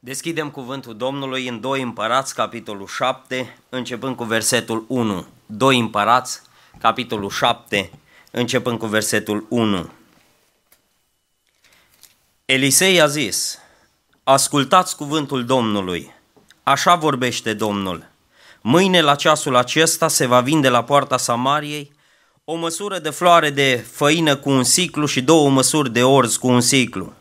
Deschidem cuvântul Domnului în 2 Împărați, capitolul 7, începând cu versetul 1. 2 Împărați, capitolul 7, începând cu versetul 1. Elisei a zis, ascultați cuvântul Domnului, așa vorbește Domnul. Mâine la ceasul acesta se va vinde la poarta Samariei o măsură de floare de făină cu un ciclu și două măsuri de orz cu un ciclu.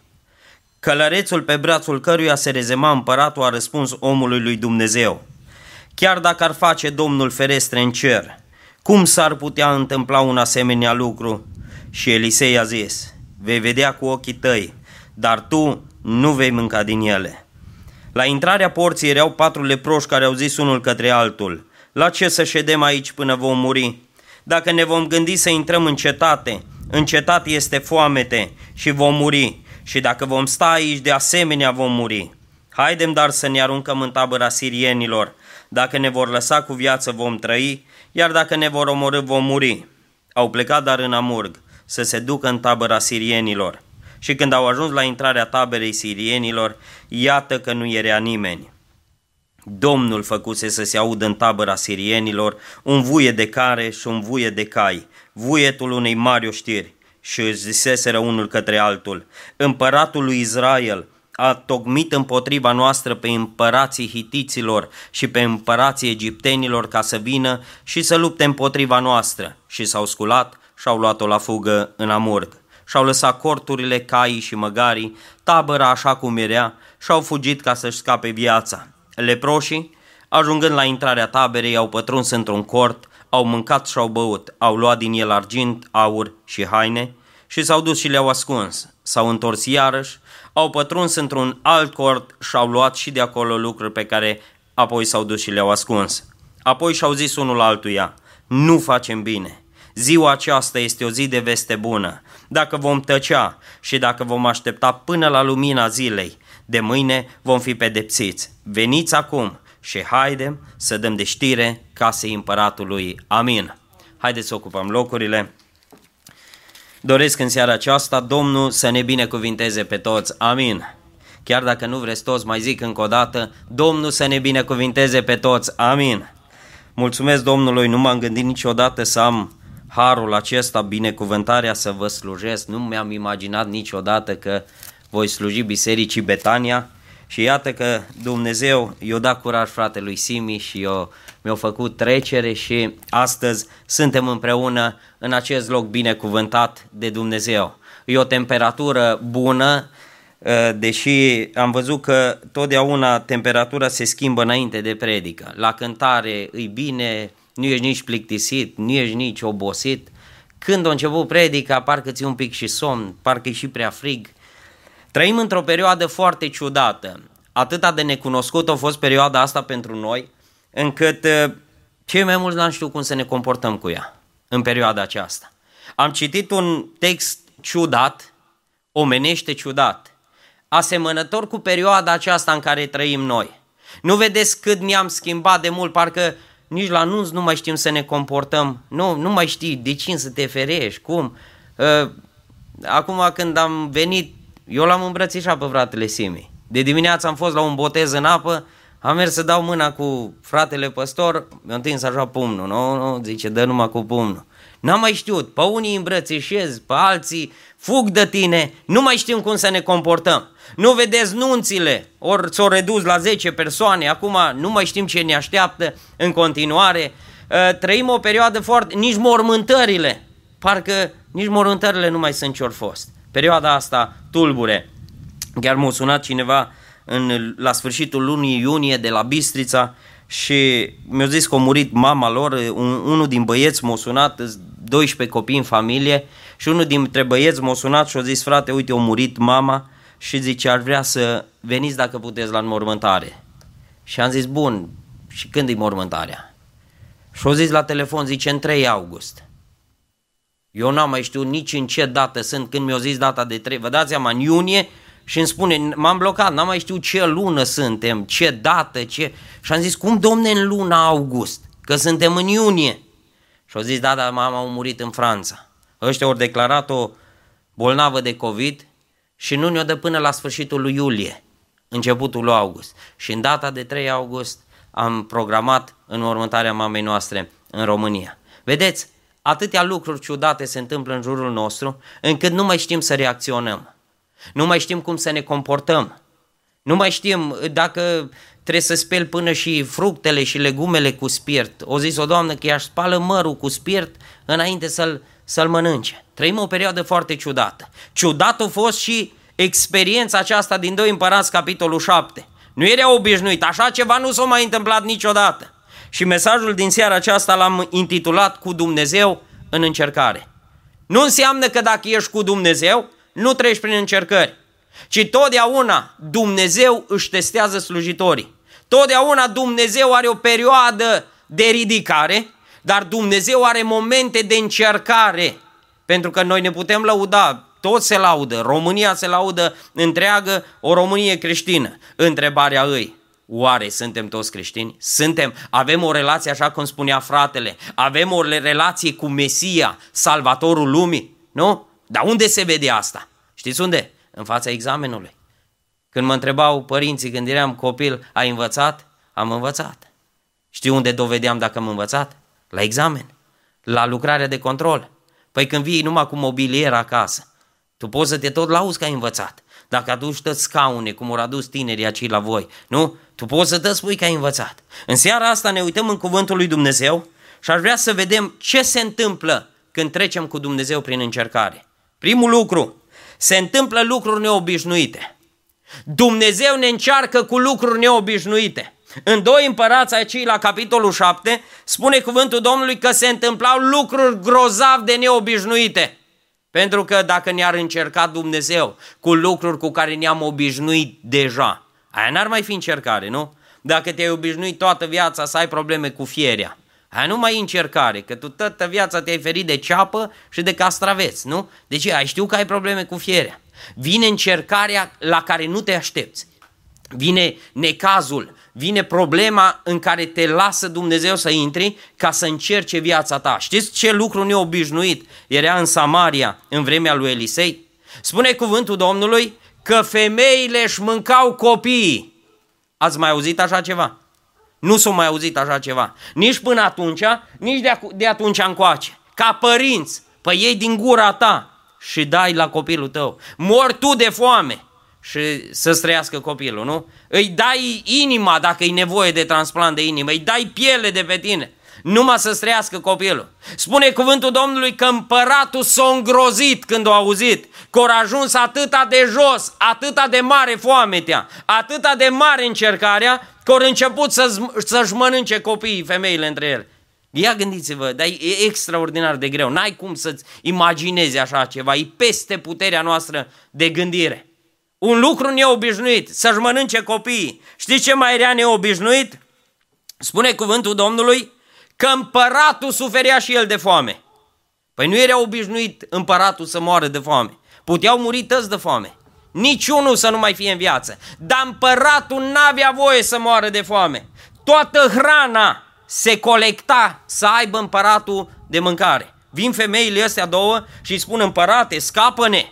Călărețul pe brațul căruia se rezema împăratul a răspuns omului lui Dumnezeu. Chiar dacă ar face Domnul ferestre în cer, cum s-ar putea întâmpla un asemenea lucru? Și Elisei a zis, vei vedea cu ochii tăi, dar tu nu vei mânca din ele. La intrarea porții erau patru leproși care au zis unul către altul, la ce să ședem aici până vom muri? Dacă ne vom gândi să intrăm în cetate, în cetate este foamete și vom muri și dacă vom sta aici, de asemenea vom muri. Haidem dar să ne aruncăm în tabăra sirienilor. Dacă ne vor lăsa cu viață, vom trăi, iar dacă ne vor omorâ, vom muri. Au plecat dar în Amurg să se ducă în tabăra sirienilor. Și când au ajuns la intrarea taberei sirienilor, iată că nu era nimeni. Domnul făcuse să se audă în tabăra sirienilor un vuie de care și un vuie de cai, vuietul unei mari oștiri și își ziseseră unul către altul, împăratul lui Israel a tocmit împotriva noastră pe împărații hitiților și pe împărații egiptenilor ca să vină și să lupte împotriva noastră și s-au sculat și au luat-o la fugă în Amurg și-au lăsat corturile, caii și măgarii, tabăra așa cum era și au fugit ca să-și scape viața. Leproșii, ajungând la intrarea taberei, au pătruns într-un cort, au mâncat și au băut, au luat din el argint, aur și haine și s-au dus și le-au ascuns. S-au întors iarăși, au pătruns într-un alt cort și au luat și de acolo lucruri pe care apoi s-au dus și le-au ascuns. Apoi și-au zis unul altuia, nu facem bine. Ziua aceasta este o zi de veste bună. Dacă vom tăcea și dacă vom aștepta până la lumina zilei, de mâine vom fi pedepsiți. Veniți acum și haidem să dăm de știre casei împăratului. Amin. Haideți să ocupăm locurile. Doresc în seara aceasta Domnul să ne binecuvinteze pe toți. Amin. Chiar dacă nu vreți toți, mai zic încă o dată, Domnul să ne binecuvinteze pe toți. Amin. Mulțumesc Domnului, nu m-am gândit niciodată să am harul acesta, binecuvântarea să vă slujesc. Nu mi-am imaginat niciodată că voi sluji Bisericii Betania și iată că Dumnezeu i-a dat curaj fratelui Simi și eu mi-a făcut trecere și astăzi suntem împreună în acest loc binecuvântat de Dumnezeu. E o temperatură bună, ă, deși am văzut că totdeauna temperatura se schimbă înainte de predică. La cântare îi bine, nu ești nici plictisit, nu ești nici obosit. Când a început predica, parcă ți un pic și somn, parcă e și prea frig. Trăim într-o perioadă foarte ciudată. Atâta de necunoscut a fost perioada asta pentru noi, încât uh, cei mai mulți n-am știut cum să ne comportăm cu ea în perioada aceasta. Am citit un text ciudat, omenește ciudat, asemănător cu perioada aceasta în care trăim noi. Nu vedeți cât ne-am schimbat de mult, parcă nici la anunț nu mai știm să ne comportăm, nu, nu mai știi de cine să te ferești, cum. Uh, acum când am venit, eu l-am îmbrățișat pe fratele Simi. De dimineață am fost la un botez în apă, am mers să dau mâna cu fratele păstor, mi-a întins așa pumnul, nu, nu, zice, dă numai cu pumnul. N-am mai știut, pe unii îmbrățișez, pe alții fug de tine, nu mai știm cum să ne comportăm. Nu vedeți nunțile, ori s-au redus la 10 persoane, acum nu mai știm ce ne așteaptă în continuare. Ă, trăim o perioadă foarte... nici mormântările, parcă nici mormântările nu mai sunt ce fost. Perioada asta tulbure. Chiar m-a sunat cineva în, la sfârșitul lunii iunie de la Bistrița și mi-a zis că a murit mama lor, un, unul din băieți m-a sunat, 12 copii în familie și unul dintre băieți m-a sunat și a zis, frate, uite, a murit mama și zice, ar vrea să veniți dacă puteți la înmormântare. Și am zis, bun, și când e mormântarea? Și a zis la telefon, zice, în 3 august. Eu n-am mai știut nici în ce dată sunt, când mi-au zis data de 3, vă dați seama, în iunie, și îmi spune, m-am blocat, n-am mai știut ce lună suntem, ce dată, ce... Și am zis, cum domne în luna august? Că suntem în iunie. Și au zis, da, dar mama a murit în Franța. Ăștia au declarat-o bolnavă de COVID și nu ne-o dă până la sfârșitul lui iulie. începutul lui august. Și în data de 3 august am programat în următoarea mamei noastre în România. Vedeți, atâtea lucruri ciudate se întâmplă în jurul nostru, încât nu mai știm să reacționăm. Nu mai știm cum să ne comportăm. Nu mai știm dacă trebuie să speli până și fructele și legumele cu spirit. O zis o doamnă că ea spală mărul cu spirit înainte să-l, să-l mănânce. Trăim o perioadă foarte ciudată. Ciudat a fost și experiența aceasta din 2 Împărați, capitolul 7. Nu era obișnuit, așa ceva nu s-a mai întâmplat niciodată. Și mesajul din seara aceasta l-am intitulat cu Dumnezeu în încercare. Nu înseamnă că dacă ești cu Dumnezeu, nu treci prin încercări, ci totdeauna Dumnezeu își testează slujitorii. Totdeauna Dumnezeu are o perioadă de ridicare, dar Dumnezeu are momente de încercare. Pentru că noi ne putem lăuda, toți se laudă, România se laudă întreagă, o Românie creștină. Întrebarea îi, Oare suntem toți creștini? Suntem, avem o relație așa cum spunea fratele, avem o relație cu Mesia, salvatorul lumii, nu? Dar unde se vede asta? Știți unde? În fața examenului. Când mă întrebau părinții când eram copil, ai învățat? Am învățat. Știu unde dovedeam dacă am învățat? La examen, la lucrarea de control. Păi când vii numai cu mobilier acasă, tu poți să te tot lauzi că ai învățat. Dacă aduci tot scaune, cum au adus tinerii aici la voi, nu? Tu poți să te spui că ai învățat. În seara asta ne uităm în cuvântul lui Dumnezeu și aș vrea să vedem ce se întâmplă când trecem cu Dumnezeu prin încercare. Primul lucru, se întâmplă lucruri neobișnuite. Dumnezeu ne încearcă cu lucruri neobișnuite. În doi împărați aici, la capitolul 7, spune cuvântul Domnului că se întâmplau lucruri grozav de neobișnuite. Pentru că dacă ne-ar încerca Dumnezeu cu lucruri cu care ne-am obișnuit deja, aia n-ar mai fi încercare, nu? Dacă te-ai obișnuit toată viața să ai probleme cu fierea, aia nu mai e încercare, că tu toată viața te-ai ferit de ceapă și de castraveți, nu? Deci ai știu că ai probleme cu fierea. Vine încercarea la care nu te aștepți. Vine necazul, vine problema în care te lasă Dumnezeu să intri ca să încerce viața ta. Știți ce lucru neobișnuit era în Samaria în vremea lui Elisei? Spune cuvântul Domnului că femeile își mâncau copiii. Ați mai auzit așa ceva? Nu s-a mai auzit așa ceva. Nici până atunci, nici de, de atunci încoace. Ca părinți, păi ei din gura ta și dai la copilul tău. Mor tu de foame și să-ți trăiască copilul, nu? Îi dai inima dacă e nevoie de transplant de inimă, îi dai piele de pe tine, numai să-ți trăiască copilul. Spune cuvântul Domnului că împăratul s-a îngrozit când a auzit că au ajuns atâta de jos, atâta de mare foametea, atâta de mare încercarea, că au început să-și, să mănânce copiii, femeile între ele. Ia gândiți-vă, dar e extraordinar de greu. N-ai cum să-ți imaginezi așa ceva. E peste puterea noastră de gândire. Un lucru neobișnuit, să-și mănânce copiii. Știți ce mai era neobișnuit? Spune cuvântul Domnului că împăratul suferea și el de foame. Păi nu era obișnuit împăratul să moară de foame. Puteau muri tăți de foame. Niciunul să nu mai fie în viață. Dar împăratul n-avea voie să moară de foame. Toată hrana se colecta să aibă împăratul de mâncare. Vin femeile astea două și îi spun împărate, scapă-ne!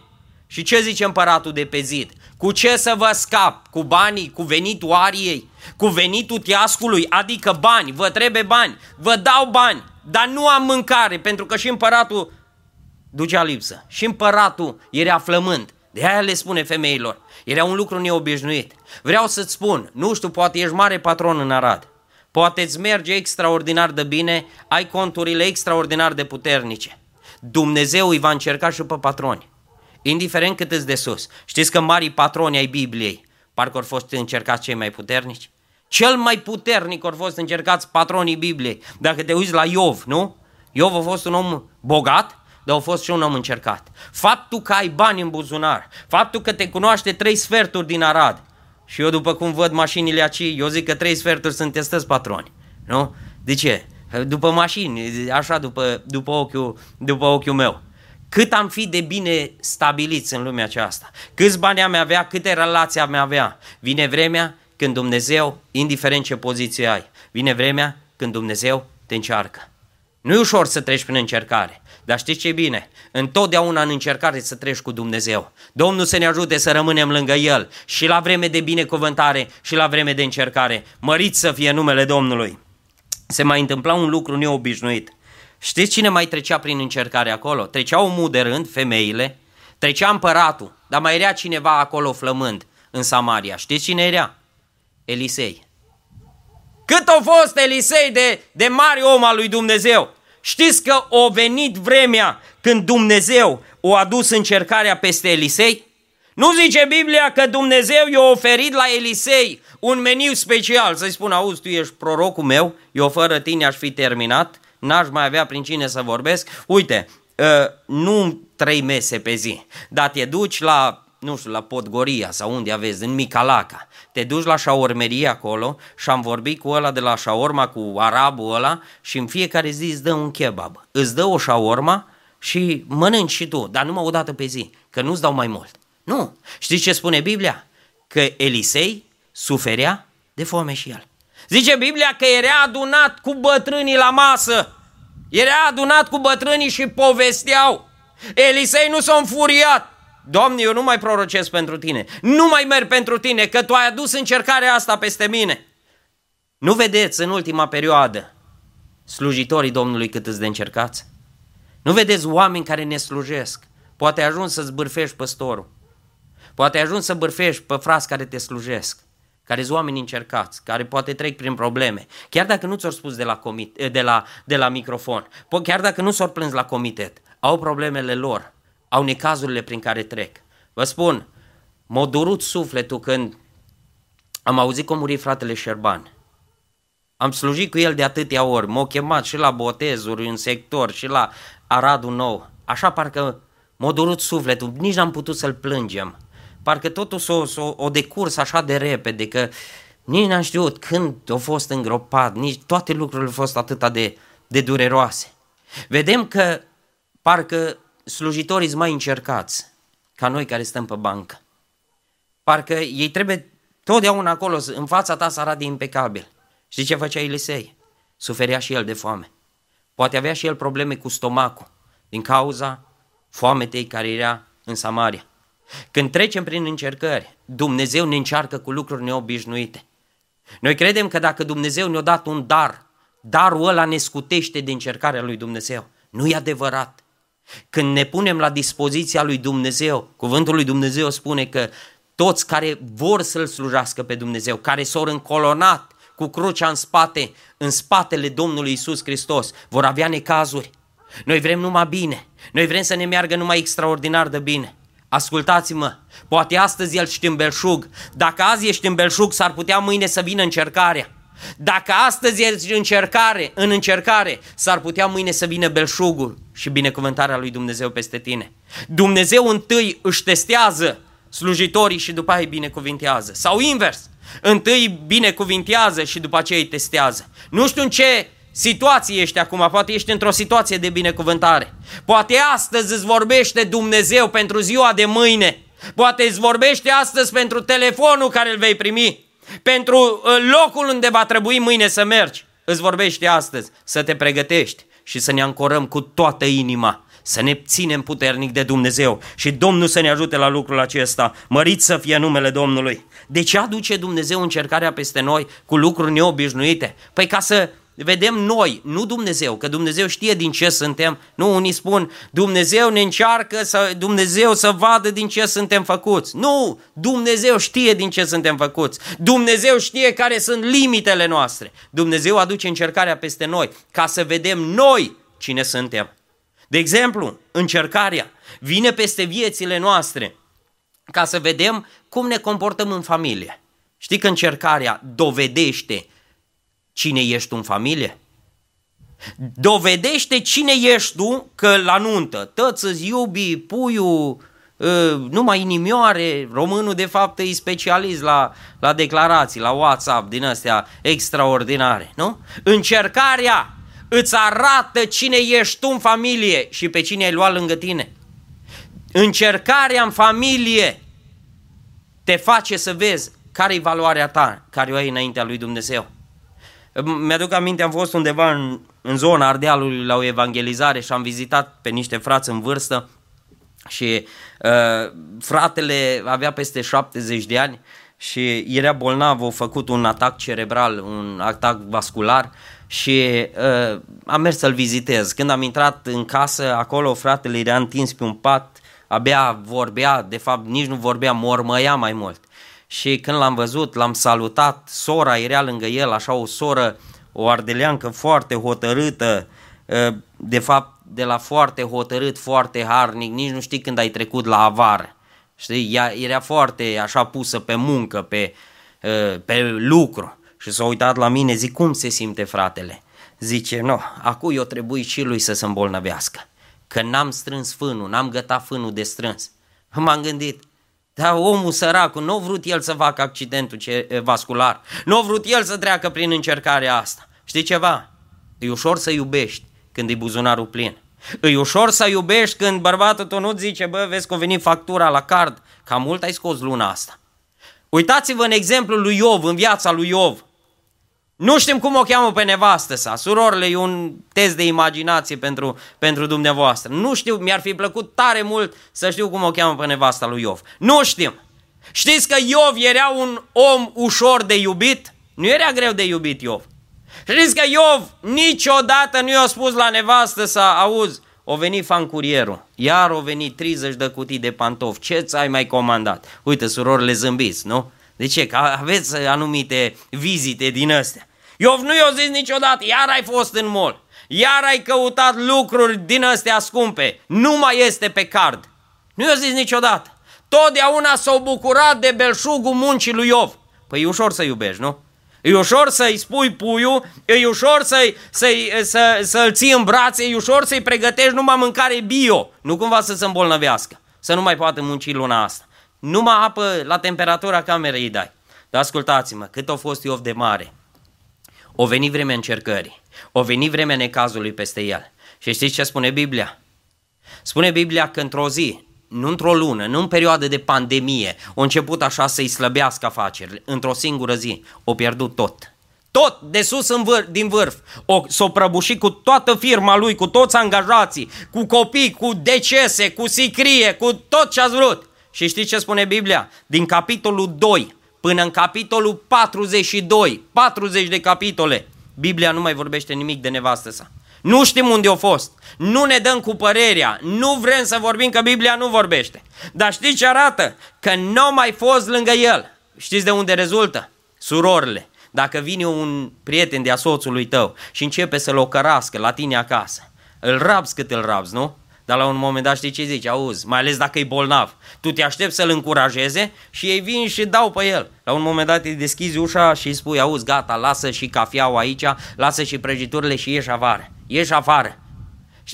Și ce zice împăratul de pe zid? Cu ce să vă scap? Cu banii, cu venitul ariei, cu venitul teascului, adică bani, vă trebuie bani, vă dau bani, dar nu am mâncare, pentru că și împăratul ducea lipsă. Și împăratul era flământ. De aia le spune femeilor. Era un lucru neobișnuit. Vreau să-ți spun, nu știu, poate ești mare patron în Arad. Poate îți merge extraordinar de bine, ai conturile extraordinar de puternice. Dumnezeu îi va încerca și pe patroni indiferent cât îți de sus. Știți că marii patroni ai Bibliei, parcă au fost încercați cei mai puternici? Cel mai puternic au fost încercați patronii Bibliei. Dacă te uiți la Iov, nu? Iov a fost un om bogat, dar a fost și un om încercat. Faptul că ai bani în buzunar, faptul că te cunoaște trei sferturi din Arad, și eu după cum văd mașinile aici, eu zic că trei sferturi sunt testăți patroni. Nu? De ce? După mașini, așa după, după, ochiul, după ochiul meu cât am fi de bine stabiliți în lumea aceasta, câți bani am avea, câte relații am avea. Vine vremea când Dumnezeu, indiferent ce poziție ai, vine vremea când Dumnezeu te încearcă. Nu e ușor să treci prin încercare. Dar știți ce bine? Întotdeauna în încercare să treci cu Dumnezeu. Domnul să ne ajute să rămânem lângă El și la vreme de binecuvântare și la vreme de încercare. Măriți să fie numele Domnului. Se mai întâmpla un lucru neobișnuit. Știți cine mai trecea prin încercare acolo? Treceau omul de rând, femeile, trecea împăratul, dar mai era cineva acolo flămând în Samaria. Știți cine era? Elisei. Cât a fost Elisei de, de mare om al lui Dumnezeu? Știți că a venit vremea când Dumnezeu o adus încercarea peste Elisei? Nu zice Biblia că Dumnezeu i-a oferit la Elisei un meniu special, să-i spun, auzi, tu ești prorocul meu, eu fără tine aș fi terminat, n-aș mai avea prin cine să vorbesc. Uite, ă, nu trei mese pe zi, dar te duci la nu știu, la Podgoria sau unde aveți, în Micalaca. Te duci la șaormerie acolo și am vorbit cu ăla de la șaorma, cu arabul ăla și în fiecare zi îți dă un kebab. Îți dă o șaorma și mănânci și tu, dar numai o dată pe zi, că nu-ți dau mai mult. Nu. Știți ce spune Biblia? Că Elisei suferea de foame și el. Zice Biblia că era adunat cu bătrânii la masă. Era adunat cu bătrânii și povesteau. Elisei nu s-a înfuriat. Doamne, eu nu mai prorocesc pentru tine, nu mai merg pentru tine, că tu ai adus încercarea asta peste mine. Nu vedeți în ultima perioadă slujitorii Domnului cât îți de încercați? Nu vedeți oameni care ne slujesc? Poate ajungi să-ți bârfești păstorul. Poate ajungi să bârfești pe frați care te slujesc, care sunt oameni încercați, care poate trec prin probleme, chiar dacă nu ți-au spus de la, comit- de la, de la microfon, chiar dacă nu s-au plâns la comitet, au problemele lor, au necazurile prin care trec. Vă spun, m-a durut sufletul când am auzit că a murit fratele Șerban. Am slujit cu el de atâtea ori, m-au chemat și la botezuri în sector și la Aradul Nou. Așa parcă m-a durut sufletul, nici n-am putut să-l plângem. Parcă totul s-o, s-o, o decurs așa de repede, că nici n-am știut când a fost îngropat, nici toate lucrurile au fost atât de, de dureroase. Vedem că parcă slujitorii sunt mai încercați ca noi care stăm pe bancă. Parcă ei trebuie totdeauna acolo, în fața ta să arate impecabil. Știi ce făcea Elisei? Suferea și el de foame. Poate avea și el probleme cu stomacul, din cauza foametei care era în Samaria. Când trecem prin încercări, Dumnezeu ne încearcă cu lucruri neobișnuite. Noi credem că dacă Dumnezeu ne-a dat un dar, darul ăla ne scutește de încercarea lui Dumnezeu. Nu e adevărat. Când ne punem la dispoziția lui Dumnezeu, cuvântul lui Dumnezeu spune că toți care vor să-L slujească pe Dumnezeu, care s-au încolonat cu crucea în spate, în spatele Domnului Isus Hristos, vor avea necazuri. Noi vrem numai bine, noi vrem să ne meargă numai extraordinar de bine. Ascultați-mă, poate astăzi ești în belșug, dacă azi ești în belșug, s-ar putea mâine să vină încercarea. Dacă astăzi ești în încercare, în încercare, s-ar putea mâine să vină belșugul și binecuvântarea lui Dumnezeu peste tine. Dumnezeu întâi își testează slujitorii și după aia îi binecuvintează. Sau invers, întâi binecuvintează și după aceea îi testează. Nu știu în ce situație ești acum, poate ești într-o situație de binecuvântare. Poate astăzi îți vorbește Dumnezeu pentru ziua de mâine. Poate îți vorbește astăzi pentru telefonul care îl vei primi. Pentru uh, locul unde va trebui mâine să mergi. Îți vorbește astăzi să te pregătești și să ne ancorăm cu toată inima să ne ținem puternic de Dumnezeu și Domnul să ne ajute la lucrul acesta. Mărit să fie numele Domnului. De ce aduce Dumnezeu încercarea peste noi cu lucruri neobișnuite? Păi ca să vedem noi, nu Dumnezeu, că Dumnezeu știe din ce suntem. Nu, unii spun, Dumnezeu ne încearcă să, Dumnezeu să vadă din ce suntem făcuți. Nu, Dumnezeu știe din ce suntem făcuți. Dumnezeu știe care sunt limitele noastre. Dumnezeu aduce încercarea peste noi ca să vedem noi cine suntem. De exemplu, încercarea vine peste viețile noastre ca să vedem cum ne comportăm în familie. Știi că încercarea dovedește cine ești tu în familie? Dovedește cine ești tu că la nuntă tăți iubi, puiul, ă, numai inimioare, românul de fapt e specialist la, la declarații, la WhatsApp din astea extraordinare, nu? Încercarea îți arată cine ești tu în familie și pe cine ai luat lângă tine. Încercarea în familie te face să vezi care e valoarea ta care o ai înaintea lui Dumnezeu. Mi-aduc aminte, am fost undeva în, în zona Ardealului la o evangelizare și am vizitat pe niște frați în vârstă și uh, fratele avea peste 70 de ani și era bolnav, a făcut un atac cerebral, un atac vascular și uh, am mers să-l vizitez. Când am intrat în casă, acolo fratele era întins pe un pat, abia vorbea, de fapt nici nu vorbea, mormăia mai mult. Și când l-am văzut, l-am salutat, sora era lângă el, așa o soră, o ardeleancă foarte hotărâtă, uh, de fapt de la foarte hotărât, foarte harnic, nici nu știi când ai trecut la avară. Știi, ea era foarte așa pusă pe muncă, pe, uh, pe lucru. Și s-a uitat la mine, zic, cum se simte fratele? Zice, nu, acum eu trebuie și lui să se îmbolnăvească. Că n-am strâns fânul, n-am gătat fânul de strâns. M-am gândit, dar omul săracul, nu a vrut el să facă accidentul vascular, nu a vrut el să treacă prin încercarea asta. Știi ceva? E ușor să iubești când e buzunarul plin. E ușor să iubești când bărbatul tău nu zice, bă, vezi că a venit factura la card, cam mult ai scos luna asta. Uitați-vă în exemplul lui Iov, în viața lui Iov. Nu știm cum o cheamă pe nevastă sa. Surorile, e un test de imaginație pentru, pentru dumneavoastră. Nu știu, mi-ar fi plăcut tare mult să știu cum o cheamă pe nevasta lui Iov. Nu știm. Știți că Iov era un om ușor de iubit? Nu era greu de iubit Iov. Știți că Iov niciodată nu i-a spus la nevastă să auzi, o venit fan curierul, iar o venit 30 de cutii de pantofi, ce ți-ai mai comandat? Uite, surorile zâmbiți, nu? De ce? Că aveți anumite vizite din astea. Iov nu i-a zis niciodată, iar ai fost în mall, iar ai căutat lucruri din astea scumpe, nu mai este pe card. Nu i-a zis niciodată. Totdeauna s-au bucurat de belșugul muncii lui Iov. Păi e ușor să iubești, nu? E ușor să-i spui puiul, e ușor să-i, să-i, să, să-l ții în brațe, e ușor să-i pregătești numai mâncare bio, nu cumva să se îmbolnăvească, să nu mai poată munci luna asta. Numai apă la temperatura camerei îi dai. Dar ascultați-mă, cât a fost Iov de mare. O veni vremea încercării, o veni vremea necazului peste el. Și știți ce spune Biblia? Spune Biblia că într-o zi, nu într-o lună, nu în perioadă de pandemie, au început așa să-i slăbească afacerile. Într-o singură zi, o pierdut tot. Tot, de sus în vâr, din vârf. O, s-o prăbușit cu toată firma lui, cu toți angajații, cu copii, cu decese, cu sicrie, cu tot ce ați vrut. Și știți ce spune Biblia? Din capitolul 2 până în capitolul 42, 40 de capitole, Biblia nu mai vorbește nimic de nevastă sa. Nu știm unde a fost. Nu ne dăm cu părerea. Nu vrem să vorbim că Biblia nu vorbește. Dar știți ce arată? Că nu a mai fost lângă el. Știți de unde rezultă? Surorile. Dacă vine un prieten de-a soțului tău și începe să-l ocărască la tine acasă, îl rabzi cât îl rabzi, nu? Dar la un moment dat știi ce zici? Auzi, mai ales dacă e bolnav. Tu te aștepți să-l încurajeze și ei vin și dau pe el. La un moment dat îi deschizi ușa și îi spui, auzi, gata, lasă și cafeaua aici, lasă și prăjiturile și ieși afară ieși afară.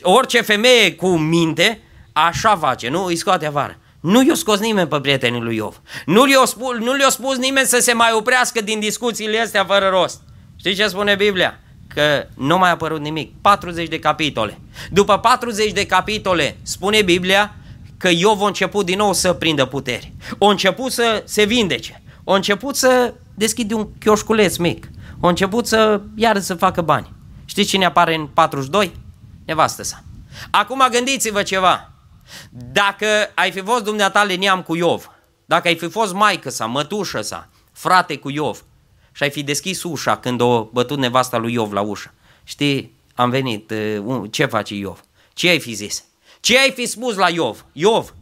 Orice femeie cu minte așa face, nu? Îi scoate afară. Nu i-a scos nimeni pe prietenii lui Iov. Nu le-a spus, nu le spus nimeni să se mai oprească din discuțiile astea fără rost. Știi ce spune Biblia? Că nu mai a apărut nimic. 40 de capitole. După 40 de capitole, spune Biblia că Iov a început din nou să prindă puteri. A început să se vindece. A început să deschide un chioșculeț mic. A început să iară să facă bani. Știți cine apare în 42? Nevastă sa. Acum gândiți-vă ceva. Dacă ai fi fost dumneata neam cu Iov, dacă ai fi fost maică sa, mătușă sa, frate cu Iov, și ai fi deschis ușa când o bătut nevasta lui Iov la ușă, știi, am venit, uh, ce face Iov? Ce ai fi zis? Ce ai fi spus la Iov? Iov,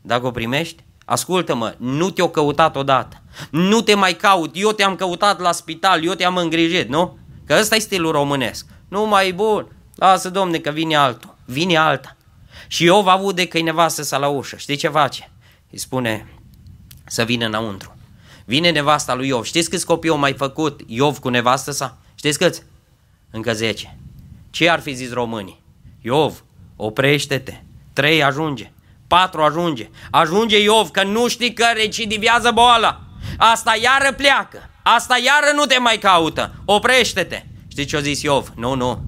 dacă o primești, ascultă-mă, nu te-o căutat odată, nu te mai caut, eu te-am căutat la spital, eu te-am îngrijit, nu? Că ăsta e stilul românesc. Nu mai bun, lasă domne că vine altul, vine alta. Și Iov aude că e nevastă sa la ușă. Știi ce face? Îi spune să vină înăuntru. Vine nevasta lui Iov. Știți câți copii au mai făcut Iov cu nevastă sa? Știți câți? Încă 10. Ce ar fi zis românii? Iov, oprește-te. 3 ajunge. 4 ajunge. Ajunge Iov că nu știi că recidivează boala. Asta iară pleacă. Asta iară nu te mai caută. Oprește-te. Știți ce a zis Iov? Nu, nu.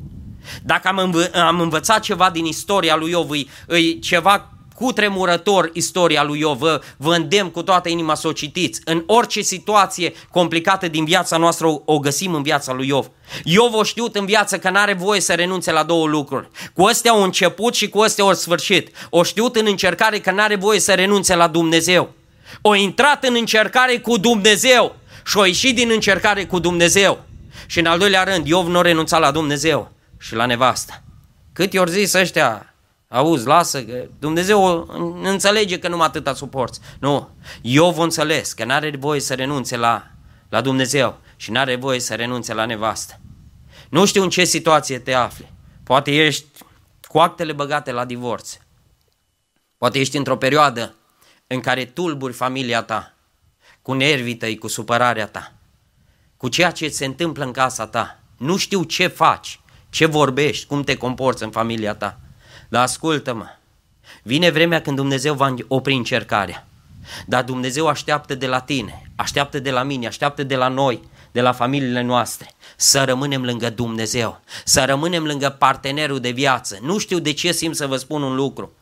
Dacă am, înv- am învățat ceva din istoria lui Iov, e, e ceva cu tremurător istoria lui Iov. Vă, vă îndemn cu toată inima să o citiți. În orice situație complicată din viața noastră o, o găsim în viața lui Iov. Iov o știut în viață că n-are voie să renunțe la două lucruri. Cu astea au început și cu astea au sfârșit. O știut în încercare că n-are voie să renunțe la Dumnezeu. O intrat în încercare cu Dumnezeu și o ieșit din încercare cu Dumnezeu. Și în al doilea rând, Iov nu renunța la Dumnezeu și la nevastă. Cât i-au zis ăștia, auzi, lasă, că Dumnezeu înțelege că numai atâta suporți. Nu, Iov o înțeles că n-are voie să renunțe la, la Dumnezeu și n-are voie să renunțe la nevastă. Nu știu în ce situație te afli. Poate ești cu actele băgate la divorț. Poate ești într-o perioadă în care tulburi familia ta, cu nervii tăi, cu supărarea ta, cu ceea ce se întâmplă în casa ta. Nu știu ce faci, ce vorbești, cum te comporți în familia ta. Dar ascultă-mă, vine vremea când Dumnezeu va opri încercarea. Dar Dumnezeu așteaptă de la tine, așteaptă de la mine, așteaptă de la noi, de la familiile noastre, să rămânem lângă Dumnezeu, să rămânem lângă partenerul de viață. Nu știu de ce simt să vă spun un lucru.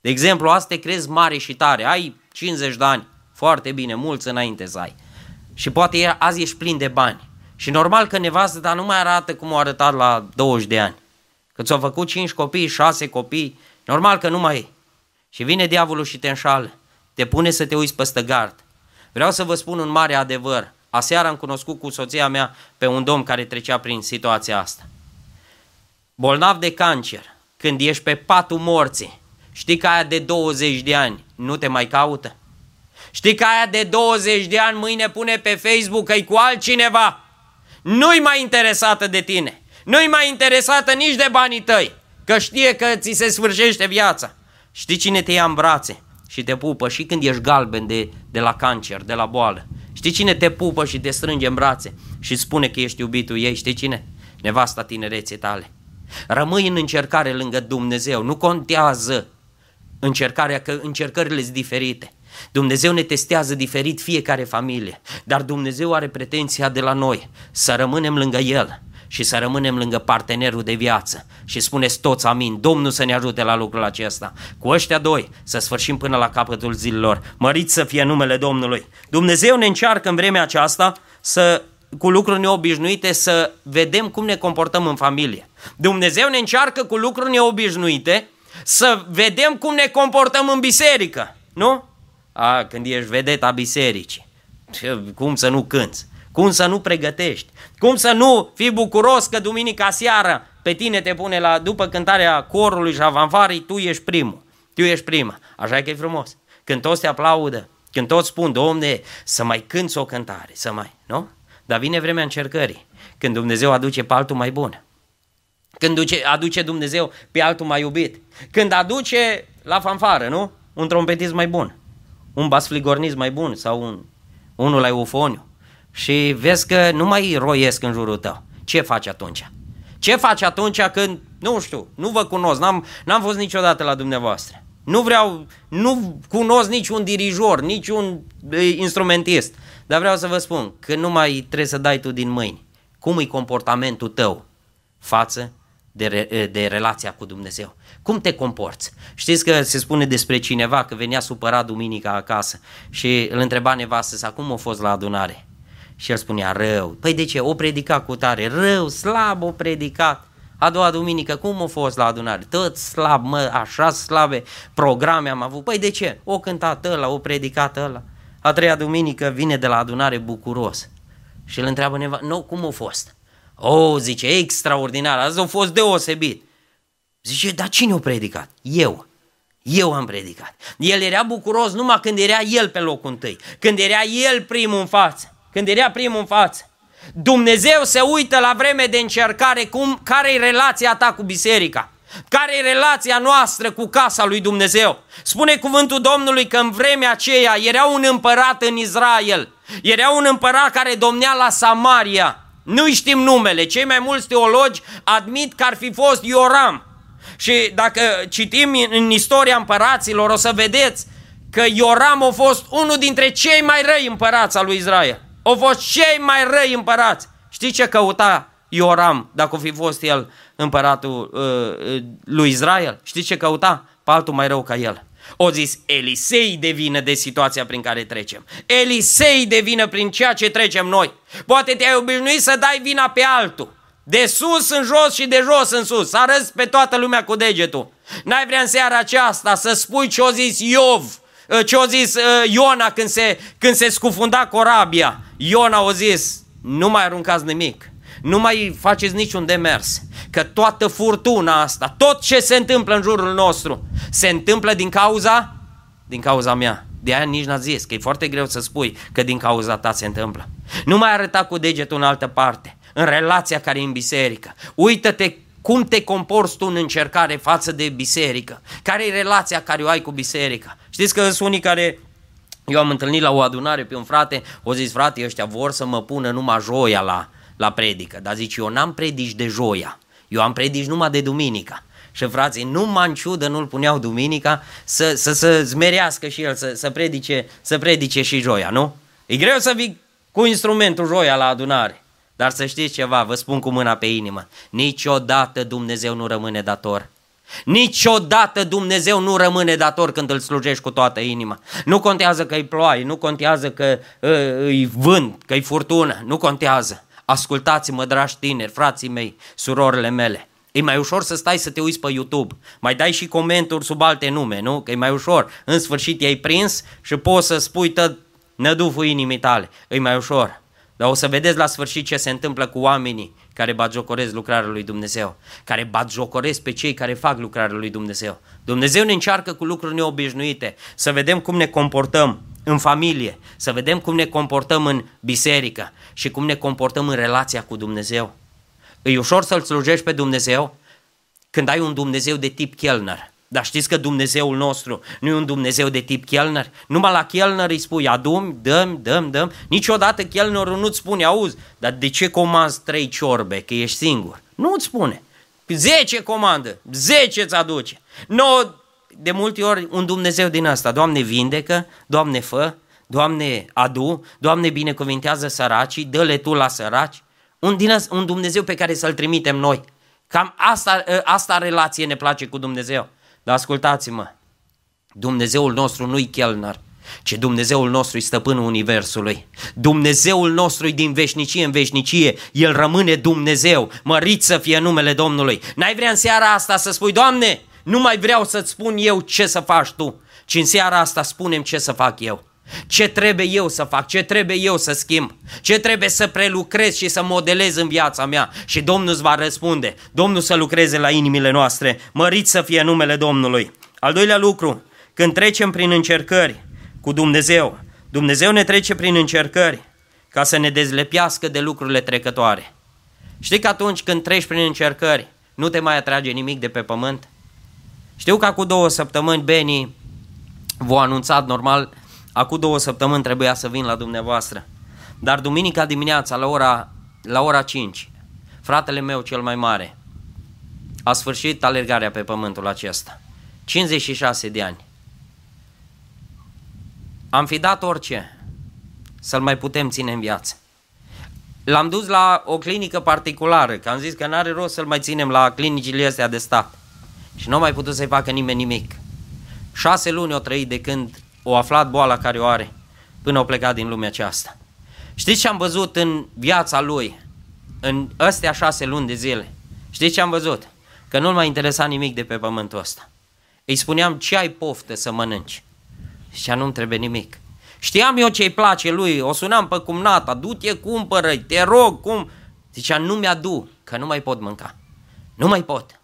De exemplu, asta te crezi mare și tare, ai 50 de ani, foarte bine, mulți înainte să ai. Și poate azi ești plin de bani. Și normal că nevastă dar nu mai arată cum o arătat la 20 de ani. Că ți-au făcut 5 copii, 6 copii, normal că nu mai e. Și vine diavolul și te înșală. Te pune să te uiți peste gard. Vreau să vă spun un mare adevăr. Aseară am cunoscut cu soția mea pe un domn care trecea prin situația asta. Bolnav de cancer, când ești pe patul morții, știi că aia de 20 de ani nu te mai caută? Știi că aia de 20 de ani mâine pune pe Facebook că e cu altcineva? Nu-i mai interesată de tine. Nu-i mai interesată nici de banii tăi, că știe că ți se sfârșește viața. Știi cine te ia în brațe și te pupă și când ești galben de, de la cancer, de la boală? Știi cine te pupă și te strânge în brațe și spune că ești iubitul ei? Știi cine? Nevasta tinerețe tale. Rămâi în încercare lângă Dumnezeu, nu contează încercarea, că încercările sunt diferite. Dumnezeu ne testează diferit fiecare familie, dar Dumnezeu are pretenția de la noi să rămânem lângă El și să rămânem lângă partenerul de viață. Și spuneți toți amin, Domnul să ne ajute la lucrul acesta. Cu ăștia doi să sfârșim până la capătul zilelor. Măriți să fie numele Domnului. Dumnezeu ne încearcă în vremea aceasta să cu lucruri neobișnuite să vedem cum ne comportăm în familie. Dumnezeu ne încearcă cu lucruri neobișnuite să vedem cum ne comportăm în biserică, nu? A, când ești vedeta bisericii, cum să nu cânți, cum să nu pregătești, cum să nu fii bucuros că duminica seara pe tine te pune la, după cântarea corului și avanfarii, tu ești primul, tu ești prima, așa că e frumos. Când toți te aplaudă, când toți spun, Domne, să mai cânți o cântare, să mai, nu? Dar vine vremea încercării, când Dumnezeu aduce pe altul mai bun. Când duce, aduce Dumnezeu pe altul mai iubit. Când aduce la fanfară, nu? Un trompetist mai bun un basfligornist mai bun sau un, unul la eufoniu și vezi că nu mai roiesc în jurul tău. Ce faci atunci? Ce faci atunci când, nu știu, nu vă cunosc, n-am, n-am fost niciodată la dumneavoastră. Nu vreau, nu cunosc niciun dirijor, niciun instrumentist, dar vreau să vă spun că nu mai trebuie să dai tu din mâini. Cum e comportamentul tău față de, de relația cu Dumnezeu? Cum te comporți? Știți că se spune despre cineva că venea supărat duminica acasă și îl întreba nevastă sa cum a fost la adunare. Și el spunea rău. Păi de ce? O predica cu tare. Rău, slab o predicat. A doua duminică, cum a fost la adunare? Tot slab, mă, așa slabe programe am avut. Păi de ce? O cântat ăla, o predicat ăla. A treia duminică vine de la adunare bucuros. Și îl întreabă neva, nu, cum a fost? O, oh, zice, extraordinar, azi a fost deosebit. Zice, dar cine a predicat? Eu. Eu am predicat. El era bucuros numai când era el pe locul întâi, când era el primul în față, când era primul în față. Dumnezeu se uită la vreme de încercare cum, care e relația ta cu biserica. Care e relația noastră cu casa lui Dumnezeu? Spune cuvântul Domnului că în vremea aceea era un împărat în Israel. Era un împărat care domnea la Samaria. Nu știm numele. Cei mai mulți teologi admit că ar fi fost Ioram. Și dacă citim în istoria împăraților, o să vedeți că Ioram a fost unul dintre cei mai răi împărați al lui Israel. Au fost cei mai răi împărați. Știi ce căuta Ioram dacă o fi fost el împăratul uh, uh lui Israel? Știi ce căuta? Pe altul mai rău ca el. O zis, Elisei de vină de situația prin care trecem. Elisei de vină prin ceea ce trecem noi. Poate te-ai obișnuit să dai vina pe altul. De sus în jos și de jos în sus. Să arăți pe toată lumea cu degetul. N-ai vrea în seara aceasta să spui ce o zis Iov, ă, ce o zis ă, Iona când se, când se scufunda corabia. Iona o zis, nu mai aruncați nimic. Nu mai faceți niciun demers. Că toată furtuna asta, tot ce se întâmplă în jurul nostru, se întâmplă din cauza, din cauza mea. De aia nici n-a zis, că e foarte greu să spui că din cauza ta se întâmplă. Nu mai arăta cu degetul în altă parte, în relația care e în biserică. Uită-te cum te comporți tu în încercare față de biserică. Care e relația care o ai cu biserica? Știți că sunt unii care eu am întâlnit la o adunare pe un frate, o zis, frate, ăștia vor să mă pună numai joia la, la predică. Dar zice, eu n-am predici de joia, eu am predici numai de duminica. Și frații, nu în ciudă nu-l puneau duminica să, să, să zmerească și el, să, să, predice, să predice și joia, nu? E greu să vii cu instrumentul joia la adunare. Dar să știți ceva, vă spun cu mâna pe inimă, niciodată Dumnezeu nu rămâne dator. Niciodată Dumnezeu nu rămâne dator când îl slujești cu toată inima. Nu contează că e ploaie, nu contează că uh, vânt, că e furtună, nu contează. Ascultați-mă, dragi tineri, frații mei, surorile mele. E mai ușor să stai să te uiți pe YouTube. Mai dai și comentarii sub alte nume, nu? Că e mai ușor. În sfârșit i-ai prins și poți să spui tot năduful inimii tale. E mai ușor. Dar o să vedeți la sfârșit ce se întâmplă cu oamenii care batjocoresc lucrarea lui Dumnezeu, care batjocoresc pe cei care fac lucrarea lui Dumnezeu. Dumnezeu ne încearcă cu lucruri neobișnuite, să vedem cum ne comportăm în familie, să vedem cum ne comportăm în biserică și cum ne comportăm în relația cu Dumnezeu. E ușor să-L slujești pe Dumnezeu când ai un Dumnezeu de tip Kellner. Dar știți că Dumnezeul nostru nu e un Dumnezeu de tip Kellner? Numai la Kellner îi spui adum, dăm, dăm, dăm. Niciodată Kellnerul nu-ți spune, auzi, dar de ce comanzi trei ciorbe, că ești singur? Nu-ți spune. Zece comandă, zece îți aduce. No, de multe ori un Dumnezeu din asta, Doamne vindecă, Doamne fă, Doamne adu, Doamne binecuvintează săracii, dă-le Tu la săraci. Un, din un Dumnezeu pe care să-L trimitem noi. Cam asta, asta relație ne place cu Dumnezeu. Dar ascultați-mă, Dumnezeul nostru nu-i chelner, ci Dumnezeul nostru e stăpânul Universului. Dumnezeul nostru e din veșnicie în veșnicie, El rămâne Dumnezeu, mărit să fie numele Domnului. N-ai vrea în seara asta să spui, Doamne, nu mai vreau să-ți spun eu ce să faci Tu, ci în seara asta spunem ce să fac eu. Ce trebuie eu să fac? Ce trebuie eu să schimb? Ce trebuie să prelucrez și să modelez în viața mea? Și Domnul îți va răspunde. Domnul să lucreze la inimile noastre. Mărit să fie numele Domnului. Al doilea lucru, când trecem prin încercări cu Dumnezeu, Dumnezeu ne trece prin încercări ca să ne dezlepiască de lucrurile trecătoare. Știi că atunci când treci prin încercări, nu te mai atrage nimic de pe pământ? Știu că acum două săptămâni Beni v-a anunțat normal Acum două săptămâni trebuia să vin la dumneavoastră. Dar duminica dimineața la ora, la ora 5, fratele meu cel mai mare a sfârșit alergarea pe pământul acesta. 56 de ani. Am fi dat orice să-l mai putem ține în viață. L-am dus la o clinică particulară, că am zis că n-are rost să-l mai ținem la clinicile astea de stat. Și nu a mai putut să-i facă nimeni nimic. Șase luni o trăit de când o aflat boala care o are până au plecat din lumea aceasta. Știți ce am văzut în viața lui, în astea șase luni de zile? Știți ce am văzut? Că nu-l mai interesa nimic de pe pământul ăsta. Îi spuneam ce ai poftă să mănânci. Și nu-mi trebuie nimic. Știam eu ce-i place lui, o sunam pe cumnata, du-te, cumpără te rog, cum? Zicea, nu mi-adu, că nu mai pot mânca. Nu mai pot.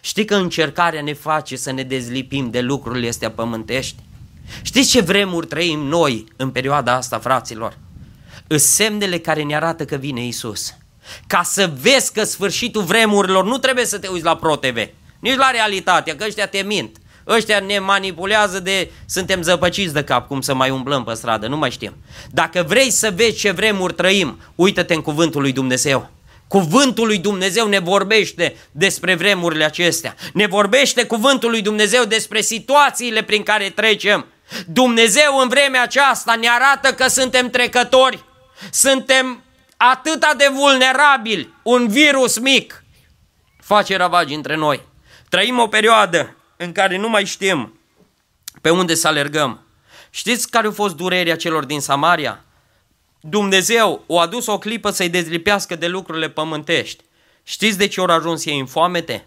Știi că încercarea ne face să ne dezlipim de lucrurile astea pământești? Știți ce vremuri trăim noi în perioada asta, fraților? Îs semnele care ne arată că vine Isus. Ca să vezi că sfârșitul vremurilor nu trebuie să te uiți la ProTV, nici la realitatea, că ăștia te mint. Ăștia ne manipulează de suntem zăpăciți de cap, cum să mai umblăm pe stradă, nu mai știm. Dacă vrei să vezi ce vremuri trăim, uită-te în cuvântul lui Dumnezeu. Cuvântul lui Dumnezeu ne vorbește despre vremurile acestea. Ne vorbește cuvântul lui Dumnezeu despre situațiile prin care trecem. Dumnezeu în vremea aceasta ne arată că suntem trecători, suntem atât de vulnerabili, un virus mic face ravagi între noi. Trăim o perioadă în care nu mai știm pe unde să alergăm. Știți care a fost durerea celor din Samaria? Dumnezeu o adus o clipă să-i dezlipească de lucrurile pământești. Știți de ce au ajuns ei în foamete?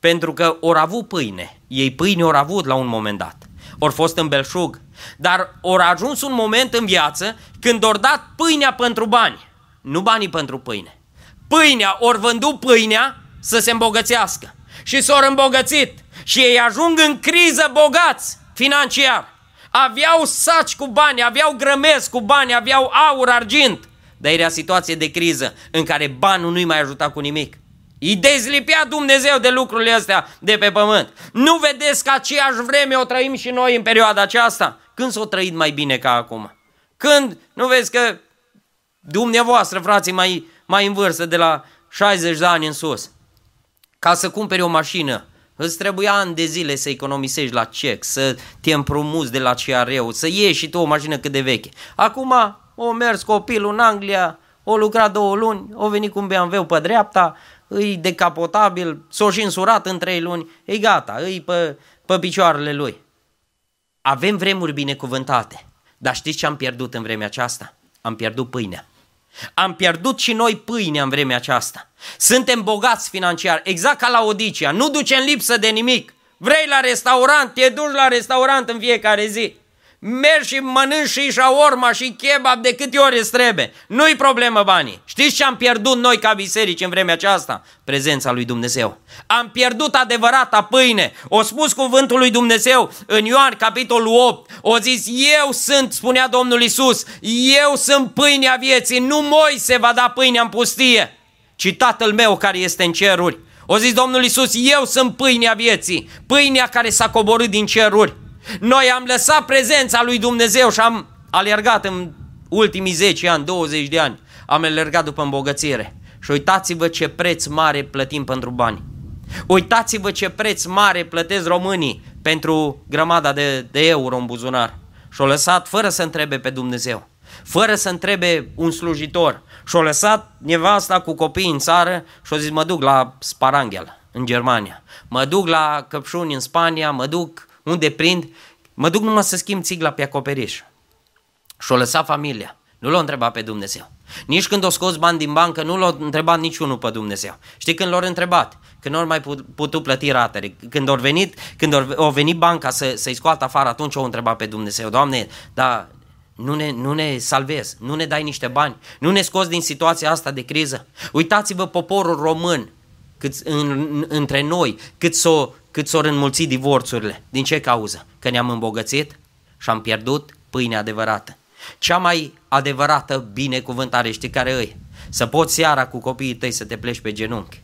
Pentru că ori avut pâine. Ei pâine ori avut la un moment dat. Ori fost în belșug. Dar ori ajuns un moment în viață când ori dat pâinea pentru bani. Nu banii pentru pâine. Pâinea, ori vândut pâinea să se îmbogățească. Și s-au îmbogățit. Și ei ajung în criză bogați financiar. Aveau saci cu bani, aveau grămezi cu bani, aveau aur, argint. Dar era situație de criză în care banul nu-i mai ajuta cu nimic. Îi dezlipea Dumnezeu de lucrurile astea de pe pământ. Nu vedeți că aceeași vreme o trăim și noi în perioada aceasta? Când s-o trăit mai bine ca acum? Când, nu vezi că dumneavoastră, frații mai, mai în vârstă, de la 60 de ani în sus, ca să cumperi o mașină, Îți trebuia ani de zile să economisești la cec, să te împrumuți de la CRU, să ieși și tu o mașină cât de veche. Acum o mers copilul în Anglia, o lucrat două luni, o venit cu un BMW pe dreapta, îi decapotabil, s-o și însurat în trei luni, e gata, îi pe, pe picioarele lui. Avem vremuri binecuvântate, dar știți ce am pierdut în vremea aceasta? Am pierdut pâinea. Am pierdut și noi pâinea în vremea aceasta. Suntem bogați financiar, exact ca la Odicia. Nu ducem lipsă de nimic. Vrei la restaurant, te duci la restaurant în fiecare zi. Mergi și mănânci și shawarma și kebab de câte ori îți trebuie. Nu-i problemă banii. Știți ce am pierdut noi ca biserici în vremea aceasta? Prezența lui Dumnezeu. Am pierdut adevărata pâine. O spus cuvântul lui Dumnezeu în Ioan capitolul 8. O zis, eu sunt, spunea Domnul Isus, eu sunt pâinea vieții. Nu se va da pâinea în pustie, ci Tatăl meu care este în ceruri. O zis Domnul Isus, eu sunt pâinea vieții, pâinea care s-a coborât din ceruri. Noi am lăsat prezența lui Dumnezeu și am alergat în ultimii 10 ani, 20 de ani. Am alergat după îmbogățire. Și uitați-vă ce preț mare plătim pentru bani. Uitați-vă ce preț mare plătesc românii pentru grămada de, de euro în buzunar. Și-o lăsat fără să întrebe pe Dumnezeu, fără să întrebe un slujitor. Și-o lăsat nevasta cu copii în țară și-o zis mă duc la Sparanghel în Germania, mă duc la Căpșuni în Spania, mă duc unde prind, mă duc numai să schimb țigla pe acoperiș. Și-o lăsa familia. Nu l-a întrebat pe Dumnezeu. Nici când o scos bani din bancă, nu l-a întrebat niciunul pe Dumnezeu. Știi când l-au întrebat? Când nu au mai putut plăti ratele. Când au venit, când au venit banca să, să-i scoată afară, atunci au întrebat pe Dumnezeu. Doamne, dar nu ne, nu ne salvezi, nu ne dai niște bani, nu ne scoți din situația asta de criză. Uitați-vă poporul român, cât, în, între noi, cât s-o cât s-au înmulțit divorțurile. Din ce cauză? Că ne-am îmbogățit și am pierdut pâinea adevărată. Cea mai adevărată binecuvântare, știi care îi? Să poți seara cu copiii tăi să te pleci pe genunchi,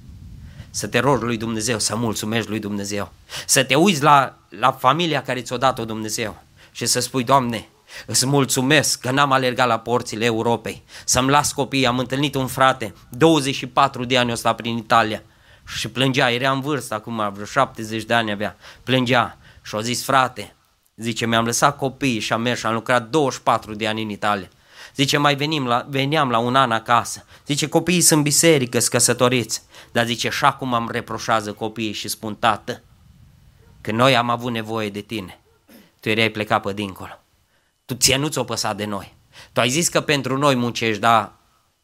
să te rogi lui Dumnezeu, să mulțumești lui Dumnezeu, să te uiți la, la familia care ți-o dat-o Dumnezeu și să spui, Doamne, Îți mulțumesc că n-am alergat la porțile Europei, să-mi las copiii. Am întâlnit un frate, 24 de ani ăsta prin Italia, și plângea, era în vârstă acum, vreo 70 de ani avea, plângea și a zis, frate, zice, mi-am lăsat copiii și am mers și am lucrat 24 de ani în Italia. Zice, mai venim la, veneam la un an acasă. Zice, copiii sunt biserică, sunt căsătoriți. Dar zice, și acum am reproșează copiii și spun, tată, că noi am avut nevoie de tine. Tu erai plecat pe dincolo. Tu ție nu ți-o păsat de noi. Tu ai zis că pentru noi muncești, dar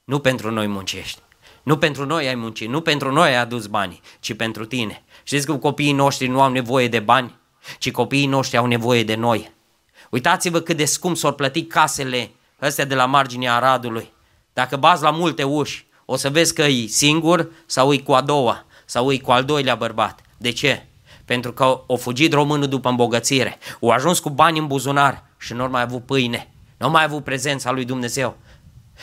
nu pentru noi muncești. Nu pentru noi ai muncit, nu pentru noi ai adus bani, ci pentru tine. Știți că copiii noștri nu au nevoie de bani, ci copiii noștri au nevoie de noi. Uitați-vă cât de scump s-au plătit casele astea de la marginea Aradului. Dacă bați la multe uși, o să vezi că e singur sau e cu a doua sau e cu al doilea bărbat. De ce? Pentru că o fugit românul după îmbogățire, o ajuns cu bani în buzunar și nu mai avut pâine, nu mai avut prezența lui Dumnezeu.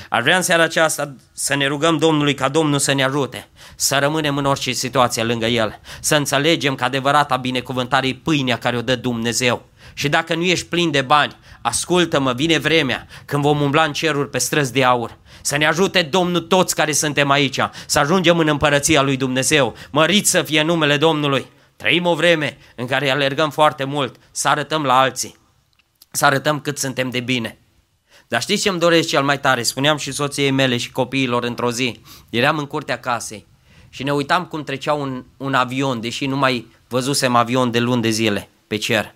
Ar vrea în seara aceasta să ne rugăm Domnului ca Domnul să ne ajute, să rămânem în orice situație lângă El, să înțelegem că adevărata binecuvântare e pâinea care o dă Dumnezeu. Și dacă nu ești plin de bani, ascultă-mă, vine vremea când vom umbla în ceruri pe străzi de aur. Să ne ajute Domnul toți care suntem aici, să ajungem în împărăția lui Dumnezeu. Mărit să fie numele Domnului. Trăim o vreme în care alergăm foarte mult, să arătăm la alții, să arătăm cât suntem de bine. Dar știți ce îmi doresc cel mai tare? Spuneam și soției mele și copiilor într-o zi. Eram în curtea casei și ne uitam cum trecea un, un avion, deși nu mai văzusem avion de luni de zile pe cer.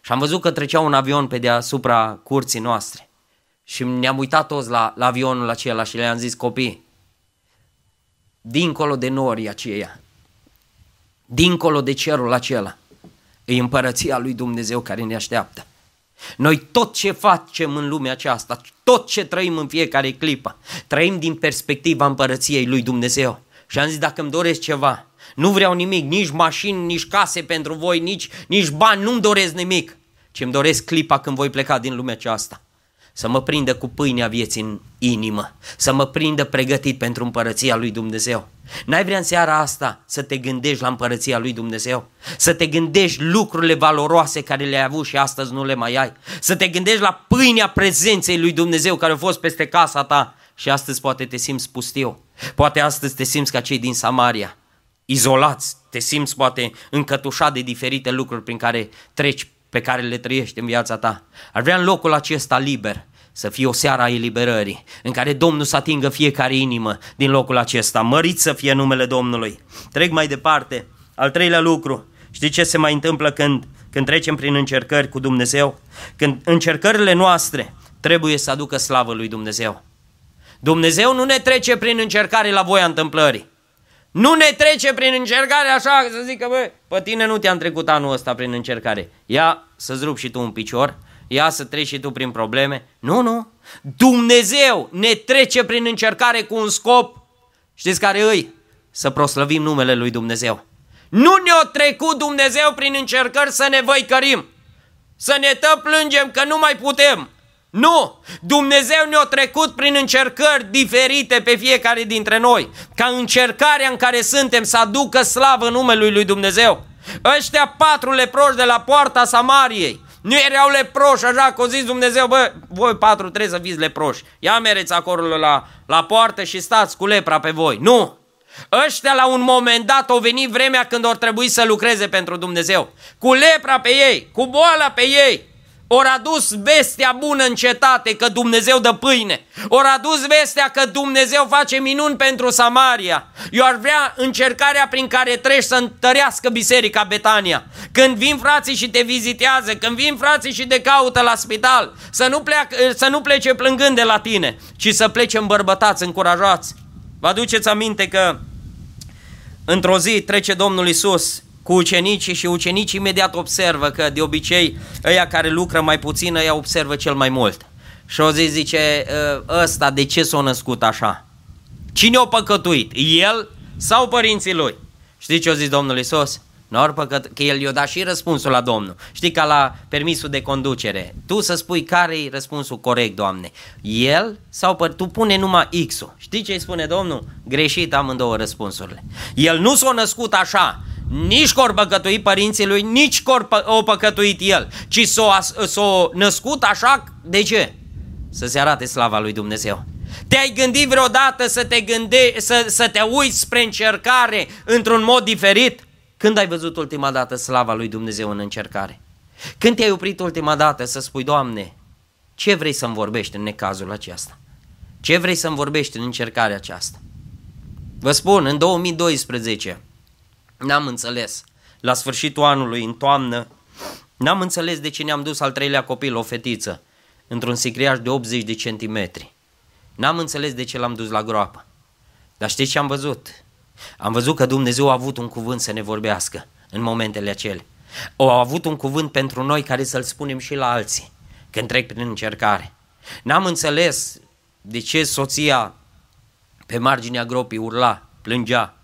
Și am văzut că trecea un avion pe deasupra curții noastre. Și ne-am uitat toți la, la avionul acela și le-am zis copii, dincolo de norii aceia, dincolo de cerul acela, e împărăția lui Dumnezeu care ne așteaptă. Noi tot ce facem în lumea aceasta, tot ce trăim în fiecare clipă, trăim din perspectiva împărăției lui Dumnezeu. Și am zis, dacă îmi doresc ceva, nu vreau nimic, nici mașini, nici case pentru voi, nici, nici bani, nu-mi doresc nimic, ci îmi doresc clipa când voi pleca din lumea aceasta să mă prindă cu pâinea vieții în inimă, să mă prindă pregătit pentru împărăția lui Dumnezeu. N-ai vrea în seara asta să te gândești la împărăția lui Dumnezeu? Să te gândești lucrurile valoroase care le-ai avut și astăzi nu le mai ai? Să te gândești la pâinea prezenței lui Dumnezeu care a fost peste casa ta și astăzi poate te simți pustiu. Poate astăzi te simți ca cei din Samaria, izolați, te simți poate încătușat de diferite lucruri prin care treci pe care le trăiești în viața ta. Ar vrea în locul acesta liber să fie o seară a eliberării, în care Domnul să atingă fiecare inimă din locul acesta. Mărit să fie numele Domnului. Trec mai departe. Al treilea lucru. Știi ce se mai întâmplă când, când trecem prin încercări cu Dumnezeu? Când încercările noastre trebuie să aducă slavă lui Dumnezeu. Dumnezeu nu ne trece prin încercare la voia întâmplării. Nu ne trece prin încercare așa să zică, bă, pe tine nu te-am trecut anul ăsta prin încercare. Ia să-ți rup și tu un picior, ia să treci și tu prin probleme. Nu, nu. Dumnezeu ne trece prin încercare cu un scop. Știți care îi? Să proslăvim numele lui Dumnezeu. Nu ne-a trecut Dumnezeu prin încercări să ne văicărim, să ne tă plângem că nu mai putem, nu! Dumnezeu ne-a trecut prin încercări diferite pe fiecare dintre noi, ca încercarea în care suntem să aducă slavă numelui lui Dumnezeu. Ăștia patru leproși de la poarta Samariei, nu erau leproși așa că o zis Dumnezeu, bă, voi patru trebuie să fiți leproși. Ia mereți acolo la, la poartă și stați cu lepra pe voi. Nu! Ăștia la un moment dat au venit vremea când au trebuit să lucreze pentru Dumnezeu. Cu lepra pe ei, cu boala pe ei, ori adus vestea bună în cetate că Dumnezeu dă pâine. Ori adus vestea că Dumnezeu face minuni pentru Samaria. Eu ar vrea încercarea prin care treci să întărească biserica Betania. Când vin frații și te vizitează, când vin frații și te caută la spital, să nu, pleac, să nu plece plângând de la tine, ci să plece îmbărbătați, încurajați. Vă aduceți aminte că într-o zi trece Domnul Isus cu ucenicii și ucenicii imediat observă că de obicei ăia care lucră mai puțin, ăia observă cel mai mult. Și o zi zice, ă, ăsta de ce s-a născut așa? Cine o păcătuit? El sau părinții lui? Știi ce a zis Domnul Isus? Nor păcăt, că el i-a dat și răspunsul la Domnul. Știi ca la permisul de conducere. Tu să spui care e răspunsul corect, Doamne. El sau păr- tu pune numai X-ul. Știi ce îi spune Domnul? Greșit amândouă răspunsurile. El nu s-a născut așa, nici cor păcătuit părinții lui, nici cor o păcătuit el, ci s-o, s-o născut așa, de ce? Să se arate slava lui Dumnezeu. Te-ai gândit vreodată să te, gânde, să, să te uiți spre încercare într-un mod diferit? Când ai văzut ultima dată slava lui Dumnezeu în încercare? Când te-ai oprit ultima dată să spui, Doamne, ce vrei să-mi vorbești în necazul acesta? Ce vrei să-mi vorbești în încercarea aceasta? Vă spun, în 2012 n-am înțeles. La sfârșitul anului, în toamnă, n-am înțeles de ce ne-am dus al treilea copil, o fetiță, într-un sicriaș de 80 de centimetri. N-am înțeles de ce l-am dus la groapă. Dar știți ce am văzut? Am văzut că Dumnezeu a avut un cuvânt să ne vorbească în momentele acele. O a avut un cuvânt pentru noi care să-l spunem și la alții când trec prin încercare. N-am înțeles de ce soția pe marginea gropii urla, plângea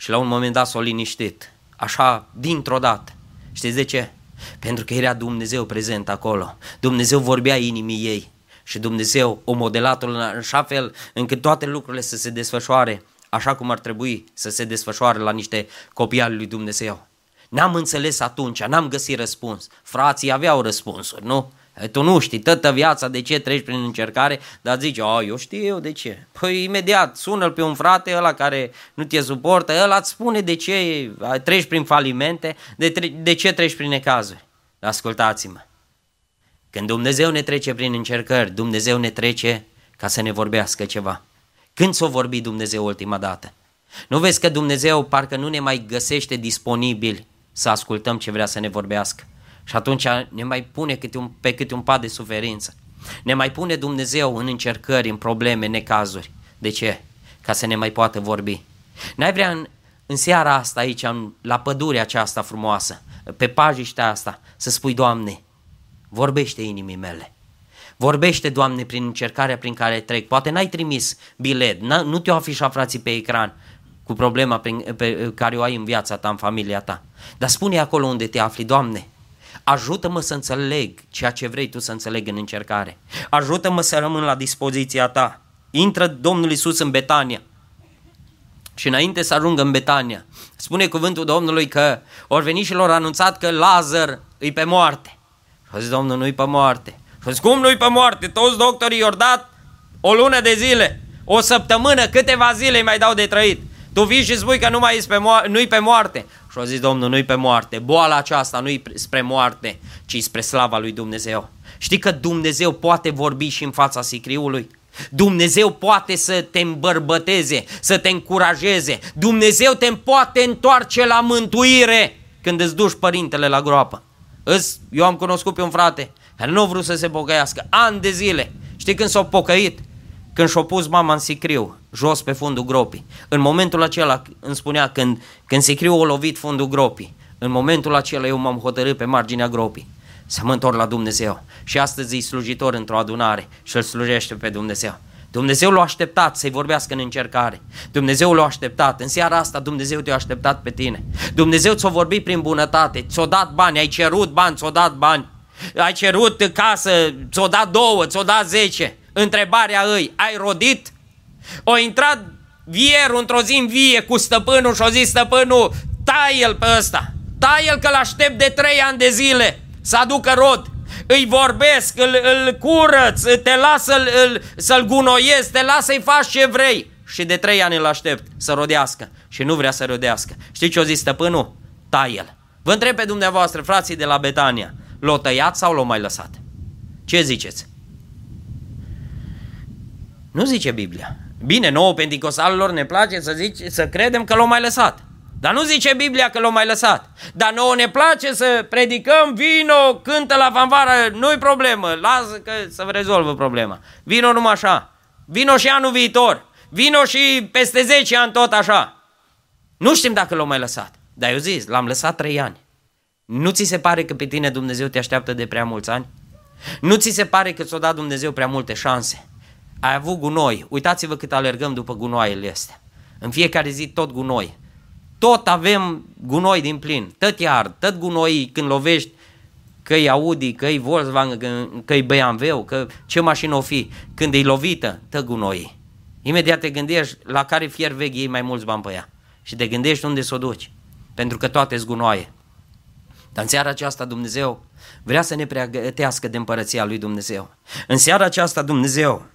și la un moment dat s-a liniștit. Așa, dintr-o dată. Știți de ce? Pentru că era Dumnezeu prezent acolo. Dumnezeu vorbea inimii ei și Dumnezeu o modelat în așa fel încât toate lucrurile să se desfășoare așa cum ar trebui să se desfășoare la niște copii al lui Dumnezeu. N-am înțeles atunci, n-am găsit răspuns. Frații aveau răspunsuri, nu? Tu nu știi toată viața de ce treci prin încercare, dar zici, a, eu știu eu de ce. Păi imediat sună pe un frate ăla care nu te suportă, ăla îți spune de ce treci prin falimente, de, de ce treci prin necazuri. Ascultați-mă, când Dumnezeu ne trece prin încercări, Dumnezeu ne trece ca să ne vorbească ceva. Când s-o vorbi Dumnezeu ultima dată? Nu vezi că Dumnezeu parcă nu ne mai găsește disponibili să ascultăm ce vrea să ne vorbească? Și atunci ne mai pune câte un, pe câte un pat de suferință. Ne mai pune Dumnezeu în încercări, în probleme, necazuri. De ce? Ca să ne mai poată vorbi. N-ai vrea în, în seara asta aici, în, la pădurea aceasta frumoasă, pe pajiștea asta, să spui, Doamne, vorbește inimii mele. Vorbește, Doamne, prin încercarea prin care trec. Poate n-ai trimis bilet, nu te-au afișat frații pe ecran cu problema prin, pe care o ai în viața ta, în familia ta. Dar spune acolo unde te afli, Doamne, ajută-mă să înțeleg ceea ce vrei Tu să înțeleg în încercare. Ajută-mă să rămân la dispoziția Ta. Intră Domnul Isus în Betania. Și înainte să ajungă în Betania, spune cuvântul Domnului că ori veni și lor anunțat că Lazar îi pe moarte. Și a zis Domnul, nu-i pe moarte. Și a zis, cum nu-i pe moarte? Toți doctorii i-au dat o lună de zile, o săptămână, câteva zile îi mai dau de trăit. Tu vii și spui că nu mai pe mo- nu-i pe moarte. Și a zis Domnul, nu-i pe moarte. Boala aceasta nu-i spre moarte, ci spre slava lui Dumnezeu. Știi că Dumnezeu poate vorbi și în fața sicriului? Dumnezeu poate să te îmbărbăteze, să te încurajeze. Dumnezeu te poate întoarce la mântuire când îți duci părintele la groapă. Eu am cunoscut pe un frate care nu a vrut să se pocăiască, ani de zile. Știi când s-a pocăit? Când și-a pus mama în sicriu, jos pe fundul gropii. În momentul acela îmi spunea, când, când sicriu a lovit fundul gropii, în momentul acela eu m-am hotărât pe marginea gropii să mă întorc la Dumnezeu. Și astăzi e slujitor într-o adunare și îl slujește pe Dumnezeu. Dumnezeu l-a așteptat să-i vorbească în încercare. Dumnezeu l-a așteptat. În seara asta Dumnezeu te-a așteptat pe tine. Dumnezeu ți-a vorbit prin bunătate, ți-a dat bani, ai cerut bani, ți-a dat bani. Ai cerut casă, ți-a dat două, ți-a dat zece. Întrebarea îi, ai rodit? O intrat vierul într-o zi în vie cu stăpânul și o zis stăpânul, tai el pe ăsta, tai el că-l aștept de trei ani de zile să aducă rod. Îi vorbesc, îl, îl curăț, te las să-l, îl, să-l gunoiesc, te las să-i faci ce vrei. Și de trei ani îl aștept să rodească și nu vrea să rodească. Știți ce o zis stăpânul? Tai el. Vă întreb pe dumneavoastră, frații de la Betania, l-o tăiat sau l-o mai lăsat? Ce ziceți? Nu zice Biblia. Bine, nouă penticostalilor ne place să, zice, să credem că l-au mai lăsat. Dar nu zice Biblia că l-au mai lăsat. Dar nouă ne place să predicăm, vino, cântă la fanfară, nu-i problemă, lasă că să rezolvă problema. Vino numai așa. Vino și anul viitor. Vino și peste 10 ani tot așa. Nu știm dacă l-au mai lăsat. Dar eu zis, l-am lăsat 3 ani. Nu ți se pare că pe tine Dumnezeu te așteaptă de prea mulți ani? Nu ți se pare că ți-o dat Dumnezeu prea multe șanse? Ai avut gunoi. Uitați-vă cât alergăm după gunoaiele astea. În fiecare zi tot gunoi. Tot avem gunoi din plin. Tot iar, tot gunoi când lovești că e Audi, că e Volkswagen, că e BMW, că ce mașină o fi, când e lovită, tot gunoi. Imediat te gândești la care fier vechi iei mai mulți bani pe ea și te gândești unde să o duci, pentru că toate sunt gunoaie. Dar în seara aceasta Dumnezeu vrea să ne pregătească de împărăția lui Dumnezeu. În seara aceasta Dumnezeu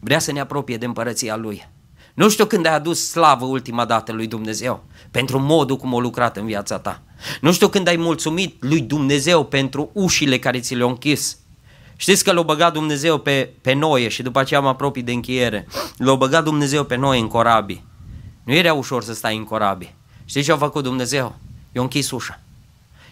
Vrea să ne apropie de împărăția Lui. Nu știu când ai adus slavă ultima dată lui Dumnezeu pentru modul cum a lucrat în viața ta. Nu știu când ai mulțumit lui Dumnezeu pentru ușile care ți le-au închis. Știți că l-a băgat Dumnezeu pe, pe Noe și după aceea am apropii de încheiere. L-a băgat Dumnezeu pe noi în corabii. Nu era ușor să stai în corabii. Știți ce a făcut Dumnezeu? I-a închis ușa.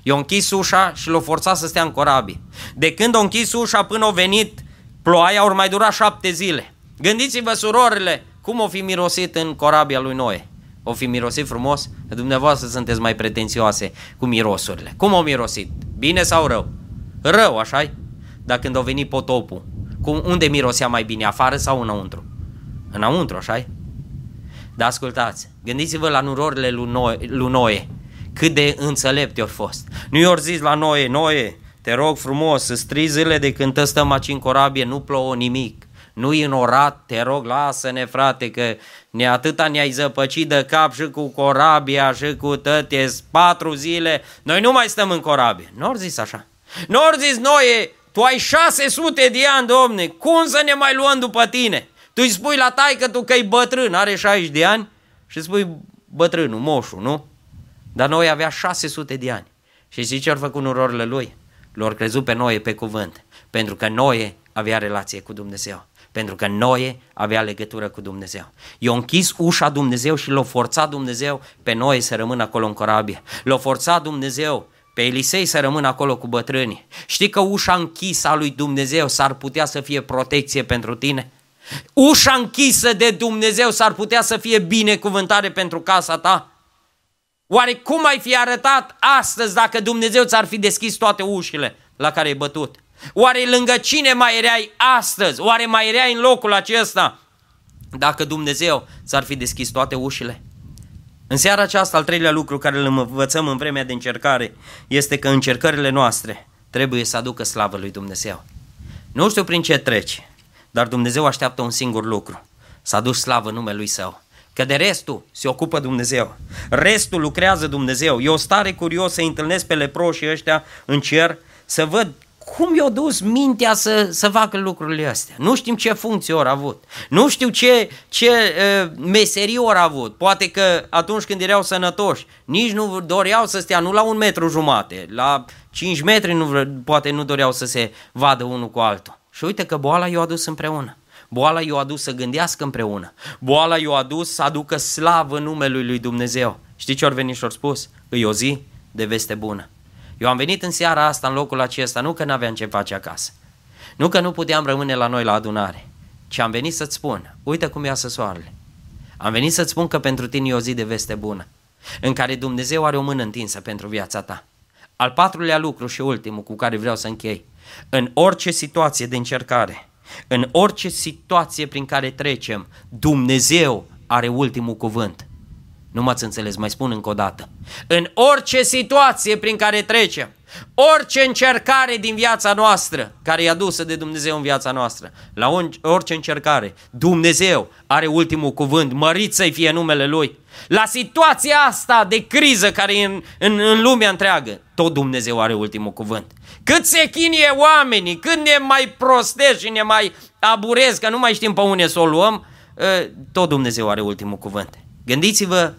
I-a închis ușa și l-a forțat să stea în corabii. De când a închis ușa până a venit ploaia, ori mai dura șapte zile. Gândiți-vă, surorile, cum o fi mirosit în corabia lui Noe. O fi mirosit frumos? Dumneavoastră sunteți mai pretențioase cu mirosurile. Cum o mirosit? Bine sau rău? Rău, așa -i? Dar când a venit potopul, cum, unde mirosea mai bine, afară sau înăuntru? Înăuntru, așa -i? Dar ascultați, gândiți-vă la nurorile lui Noe, lui Noe cât de înțelepti au fost. Nu i-au zis la Noe, Noe, te rog frumos, să zile de când stăm aici în corabie, nu plouă nimic nu-i înorat, te rog, lasă-ne frate, că ne atâta ne-ai zăpăcit de cap și cu corabia și cu tăte, patru zile, noi nu mai stăm în corabie. Nu zis așa. Nu zis noi, tu ai 600 de ani, domne, cum să ne mai luăm după tine? Tu îi spui la taică tu că e bătrân, are 60 de ani și spui bătrânul, moșul, nu? Dar noi avea 600 de ani. Și zice ce au făcut nurorile lui? Lor crezut pe noi pe cuvânt, pentru că noi avea relație cu Dumnezeu pentru că Noe avea legătură cu Dumnezeu. I-a închis ușa Dumnezeu și l-a forțat Dumnezeu pe Noe să rămână acolo în corabie. L-a forțat Dumnezeu pe Elisei să rămână acolo cu bătrânii. Știi că ușa închisă a lui Dumnezeu s-ar putea să fie protecție pentru tine? Ușa închisă de Dumnezeu s-ar putea să fie binecuvântare pentru casa ta? Oare cum ai fi arătat astăzi dacă Dumnezeu ți-ar fi deschis toate ușile la care ai bătut? Oare lângă cine mai erai astăzi? Oare mai erai în locul acesta dacă Dumnezeu ți-ar fi deschis toate ușile? În seara aceasta, al treilea lucru care îl învățăm în vremea de încercare este că încercările noastre trebuie să aducă slavă lui Dumnezeu. Nu știu prin ce treci, dar Dumnezeu așteaptă un singur lucru, să aduci slavă numelui Său. Că de restul se ocupă Dumnezeu. Restul lucrează Dumnezeu. E o stare curios să întâlnesc pe leproșii ăștia în cer, să văd cum i-a dus mintea să, să facă lucrurile astea? Nu știm ce funcție ori avut. Nu știu ce, ce uh, meserii ori avut. Poate că atunci când erau sănătoși, nici nu doreau să stea nu la un metru jumate, la 5 metri nu, poate nu doreau să se vadă unul cu altul. Și uite că boala i-a adus împreună. Boala i-a adus să gândească împreună. Boala i-a adus să aducă slavă numelui lui Dumnezeu. Știi ce ori veni și spus? Îi o zi de veste bună. Eu am venit în seara asta, în locul acesta, nu că n-aveam ce face acasă. Nu că nu puteam rămâne la noi la adunare, ci am venit să-ți spun, uite cum iasă soarele. Am venit să-ți spun că pentru tine e o zi de veste bună, în care Dumnezeu are o mână întinsă pentru viața ta. Al patrulea lucru și ultimul cu care vreau să închei. În orice situație de încercare, în orice situație prin care trecem, Dumnezeu are ultimul cuvânt. Nu m-ați înțeles, mai spun încă o dată. În orice situație prin care trecem, orice încercare din viața noastră, care e adusă de Dumnezeu în viața noastră, la orice încercare, Dumnezeu are ultimul cuvânt, mărit să-i fie numele Lui. La situația asta de criză care e în, în, în lumea întreagă, tot Dumnezeu are ultimul cuvânt. Cât se chinie oamenii, cât ne mai prostesc și ne mai aburez, că nu mai știm pe unde să o luăm, ă, tot Dumnezeu are ultimul cuvânt. Gândiți-vă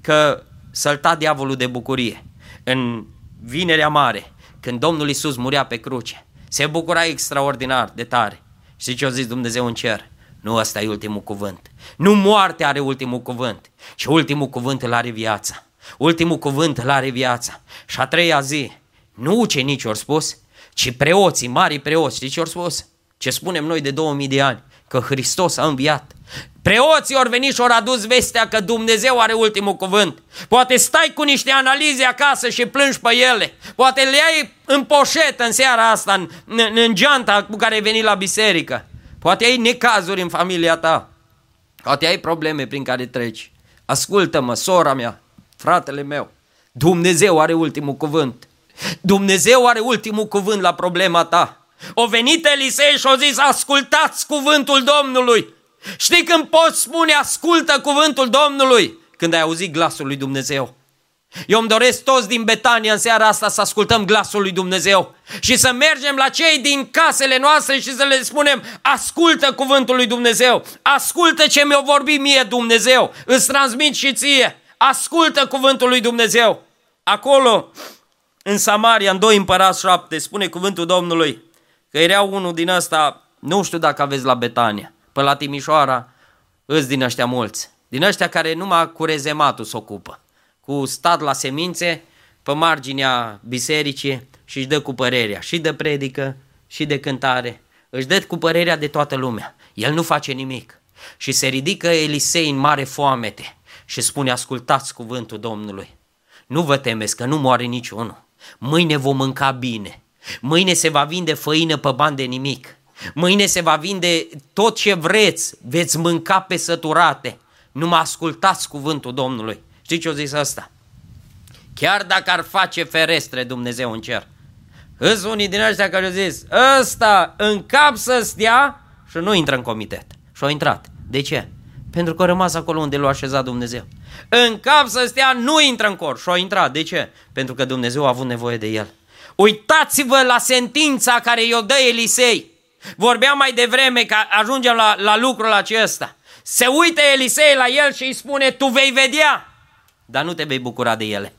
că sălta diavolul de bucurie în vinerea mare, când Domnul Isus murea pe cruce. Se bucura extraordinar de tare. Și ce a zis Dumnezeu în cer? Nu ăsta e ultimul cuvânt. Nu moartea are ultimul cuvânt, și ultimul cuvânt îl are viața. Ultimul cuvânt îl are viața. Și a treia zi, nu ucenicii au spus, ci preoții, mari preoți, știți ce au spus? Ce spunem noi de 2000 de ani? Că Hristos a înviat. Preoții ori veni și ori adus vestea că Dumnezeu are ultimul cuvânt. Poate stai cu niște analize acasă și plângi pe ele. Poate le ai în poșetă în seara asta, în, în, în geanta cu care ai venit la biserică. Poate ai necazuri în familia ta. Poate ai probleme prin care treci. Ascultă-mă, sora mea, fratele meu. Dumnezeu are ultimul cuvânt. Dumnezeu are ultimul cuvânt la problema ta. O venit Elisei și o zis, ascultați cuvântul Domnului. Știi când poți spune ascultă cuvântul Domnului? Când ai auzit glasul lui Dumnezeu. Eu îmi doresc toți din Betania în seara asta să ascultăm glasul lui Dumnezeu și să mergem la cei din casele noastre și să le spunem ascultă cuvântul lui Dumnezeu, ascultă ce mi-o vorbi mie Dumnezeu, îți transmit și ție, ascultă cuvântul lui Dumnezeu. Acolo, în Samaria, în 2 împărați 7, spune cuvântul Domnului că era unul din ăsta, nu știu dacă aveți la Betania, pe la Timișoara, îți din ăștia mulți. Din ăștia care numai cu rezematul se ocupă. Cu stat la semințe, pe marginea bisericii și își dă cu părerea și de predică și de cântare. Își dă cu părerea de toată lumea. El nu face nimic. Și se ridică Elisei în mare foamete și spune, ascultați cuvântul Domnului. Nu vă temeți că nu moare niciunul. Mâine vom mânca bine. Mâine se va vinde făină pe bani de nimic. Mâine se va vinde tot ce vreți, veți mânca pe săturate. Nu mă ascultați cuvântul Domnului. Știi ce o zis asta? Chiar dacă ar face ferestre Dumnezeu în cer. Îs unii din ăștia care au zis, ăsta în cap să stea și nu intră în comitet. Și au intrat. De ce? Pentru că a rămas acolo unde l-a așezat Dumnezeu. În cap să stea, nu intră în cor. Și au intrat. De ce? Pentru că Dumnezeu a avut nevoie de el. Uitați-vă la sentința care i-o dă Elisei. Vorbeam mai devreme că ajungem la, la lucrul acesta. Se uită Elisei la el și îi spune, tu vei vedea, dar nu te vei bucura de ele.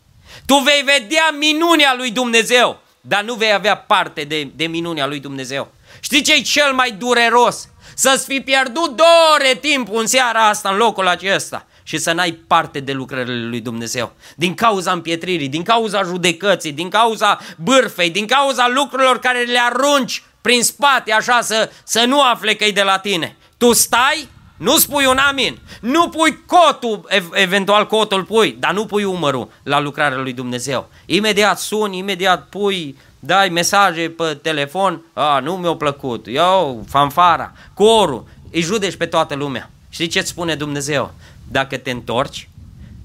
Tu vei vedea minunea lui Dumnezeu, dar nu vei avea parte de, de minunea lui Dumnezeu. Știi ce e cel mai dureros? Să-ți fi pierdut două ore timp în seara asta, în locul acesta și să n-ai parte de lucrările lui Dumnezeu. Din cauza împietririi, din cauza judecății, din cauza bârfei, din cauza lucrurilor care le arunci prin spate așa să, să nu afle că e de la tine. Tu stai, nu spui un amin, nu pui cotul, eventual cotul pui, dar nu pui umărul la lucrarea lui Dumnezeu. Imediat suni, imediat pui dai mesaje pe telefon, a, nu mi-a plăcut, eu, fanfara, corul, îi judeci pe toată lumea. Știi ce spune Dumnezeu? Dacă te întorci,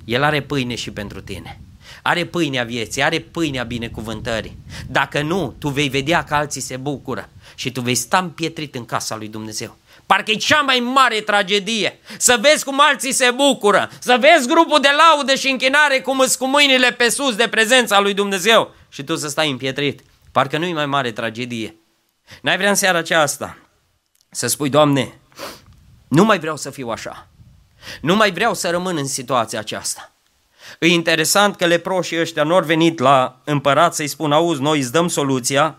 El are pâine și pentru tine. Are pâinea vieții, are pâinea binecuvântării. Dacă nu, tu vei vedea că alții se bucură și tu vei sta împietrit în casa lui Dumnezeu. Parcă e cea mai mare tragedie. Să vezi cum alții se bucură, să vezi grupul de laudă și închinare cum îți cu mâinile pe sus de prezența lui Dumnezeu și tu să stai împietrit. Parcă nu-i mai mare tragedie. N-ai vrea în seara aceasta să spui, Doamne, nu mai vreau să fiu așa. Nu mai vreau să rămân în situația aceasta. E interesant că leproșii ăștia nu au venit la împărat să-i spun, auzi, noi îți dăm soluția,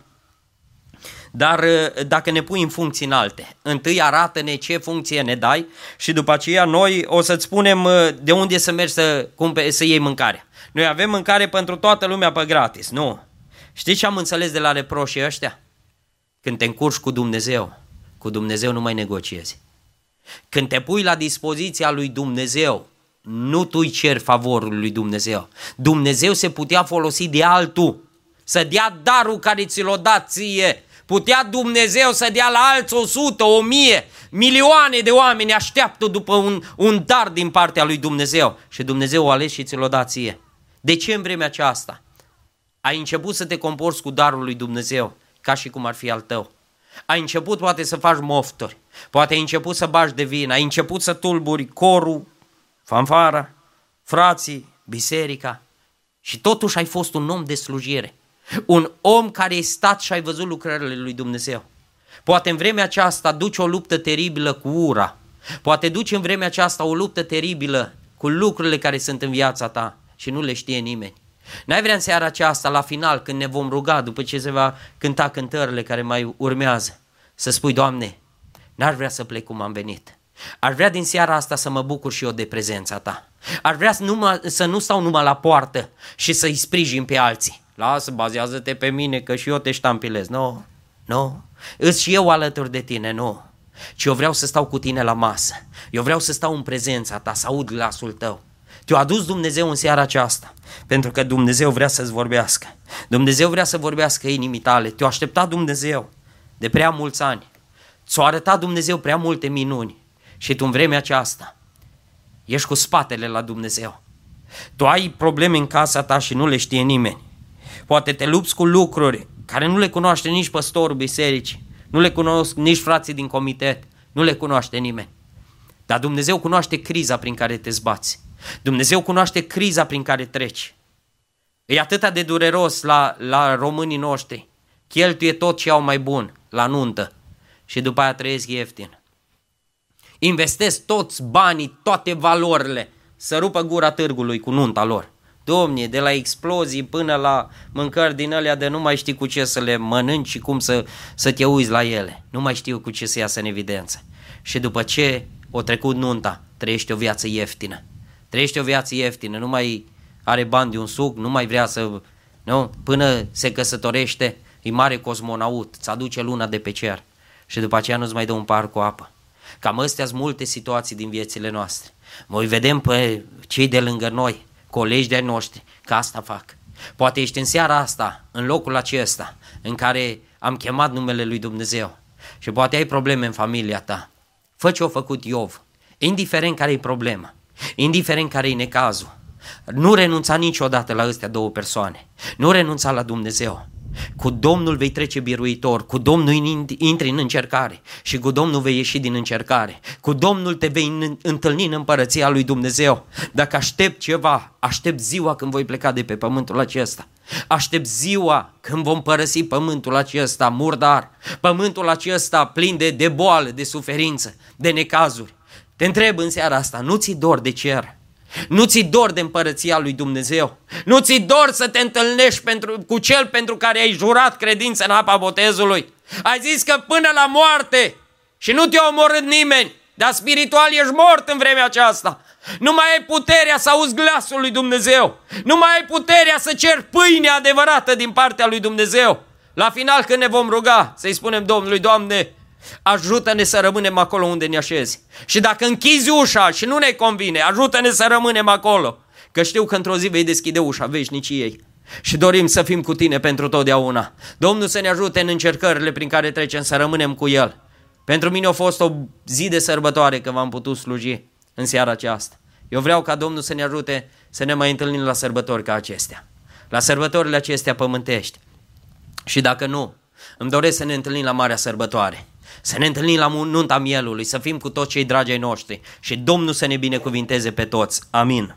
dar dacă ne pui în funcții înalte, întâi arată-ne ce funcție ne dai și după aceea noi o să-ți spunem de unde să mergi să, cumpe, să iei mâncare. Noi avem mâncare pentru toată lumea pe gratis, nu. Știți ce am înțeles de la reproșii ăștia? Când te încurci cu Dumnezeu, cu Dumnezeu nu mai negociezi. Când te pui la dispoziția lui Dumnezeu, nu tu îi ceri favorul lui Dumnezeu. Dumnezeu se putea folosi de altul, să dea darul care ți l-o dat ție. Putea Dumnezeu să dea la alți o sută, o mie, milioane de oameni așteaptă după un, un dar din partea lui Dumnezeu. Și Dumnezeu o ales și ți l-o dat ție. De ce în vremea aceasta? Ai început să te comporți cu darul lui Dumnezeu, ca și cum ar fi al tău. Ai început poate să faci mofturi, poate ai început să bași de vin, ai început să tulburi corul, fanfara, frații, biserica și totuși ai fost un om de slujire. Un om care ai stat și ai văzut lucrările lui Dumnezeu. Poate în vremea aceasta duci o luptă teribilă cu ura. Poate duci în vremea aceasta o luptă teribilă cu lucrurile care sunt în viața ta și nu le știe nimeni. N-ai vrea în seara aceasta, la final, când ne vom ruga, după ce se va cânta cântările care mai urmează, să spui, Doamne, n-aș vrea să plec cum am venit. Aș vrea din seara asta să mă bucur și eu de prezența ta. Aș vrea să, numai, să nu stau numai la poartă și să-i sprijin pe alții. Lasă, bazează-te pe mine că și eu te ștampilez. Nu, nu. Îți și eu alături de tine, nu. Ci eu vreau să stau cu tine la masă. Eu vreau să stau în prezența ta, să aud glasul tău. Te-a adus Dumnezeu în seara aceasta, pentru că Dumnezeu vrea să-ți vorbească. Dumnezeu vrea să vorbească inimii tale. Te-a așteptat Dumnezeu de prea mulți ani. Ți-a arătat Dumnezeu prea multe minuni și tu în vremea aceasta ești cu spatele la Dumnezeu. Tu ai probleme în casa ta și nu le știe nimeni. Poate te lupți cu lucruri care nu le cunoaște nici păstorul bisericii, nu le cunosc nici frații din comitet, nu le cunoaște nimeni. Dar Dumnezeu cunoaște criza prin care te zbați. Dumnezeu cunoaște criza prin care treci. E atât de dureros la, la românii noștri. Cheltuie tot ce au mai bun la nuntă și după aia trăiesc ieftin. Investesc toți banii, toate valorile, să rupă gura târgului cu nunta lor. Domnie, de la explozii până la mâncări din alea de nu mai știi cu ce să le mănânci și cum să, să te uiți la ele. Nu mai știu cu ce să iasă în evidență. Și după ce o trecut nunta, trăiește o viață ieftină. Trăiește o viață ieftină, nu mai are bani de un suc, nu mai vrea să... Nu? Până se căsătorește, e mare cosmonaut, îți aduce luna de pe cer și după aceea nu-ți mai dă un par cu apă. Cam astea sunt multe situații din viețile noastre. Noi vedem pe cei de lângă noi, colegi de noștri, că asta fac. Poate ești în seara asta, în locul acesta, în care am chemat numele lui Dumnezeu și poate ai probleme în familia ta. Fă ce-a făcut Iov, indiferent care e problema, indiferent care e necazul. Nu renunța niciodată la astea două persoane. Nu renunța la Dumnezeu. Cu Domnul vei trece biruitor, cu Domnul intri în încercare și cu Domnul vei ieși din încercare. Cu Domnul te vei întâlni în împărăția lui Dumnezeu. Dacă aștept ceva, aștept ziua când voi pleca de pe pământul acesta. Aștept ziua când vom părăsi pământul acesta murdar, pământul acesta plin de, de boală, de suferință, de necazuri. Te întreb în seara asta, nu ți dor de cer? Nu ți dor de împărăția lui Dumnezeu? Nu ți dor să te întâlnești pentru, cu cel pentru care ai jurat credință în apa botezului? Ai zis că până la moarte și nu te-a omorât nimeni, dar spiritual ești mort în vremea aceasta. Nu mai ai puterea să auzi glasul lui Dumnezeu. Nu mai ai puterea să ceri pâine adevărată din partea lui Dumnezeu. La final când ne vom ruga să-i spunem Domnului, Doamne, ajută-ne să rămânem acolo unde ne așezi. Și dacă închizi ușa și nu ne convine, ajută-ne să rămânem acolo. Că știu că într-o zi vei deschide ușa veșniciei. Și dorim să fim cu tine pentru totdeauna. Domnul să ne ajute în încercările prin care trecem să rămânem cu El. Pentru mine a fost o zi de sărbătoare că v-am putut sluji în seara aceasta. Eu vreau ca Domnul să ne ajute să ne mai întâlnim la sărbători ca acestea. La sărbătorile acestea pământești. Și dacă nu, îmi doresc să ne întâlnim la Marea Sărbătoare. Să ne întâlnim la nunta mielului, să fim cu toți cei dragi ai noștri și Domnul să ne binecuvinteze pe toți. Amin.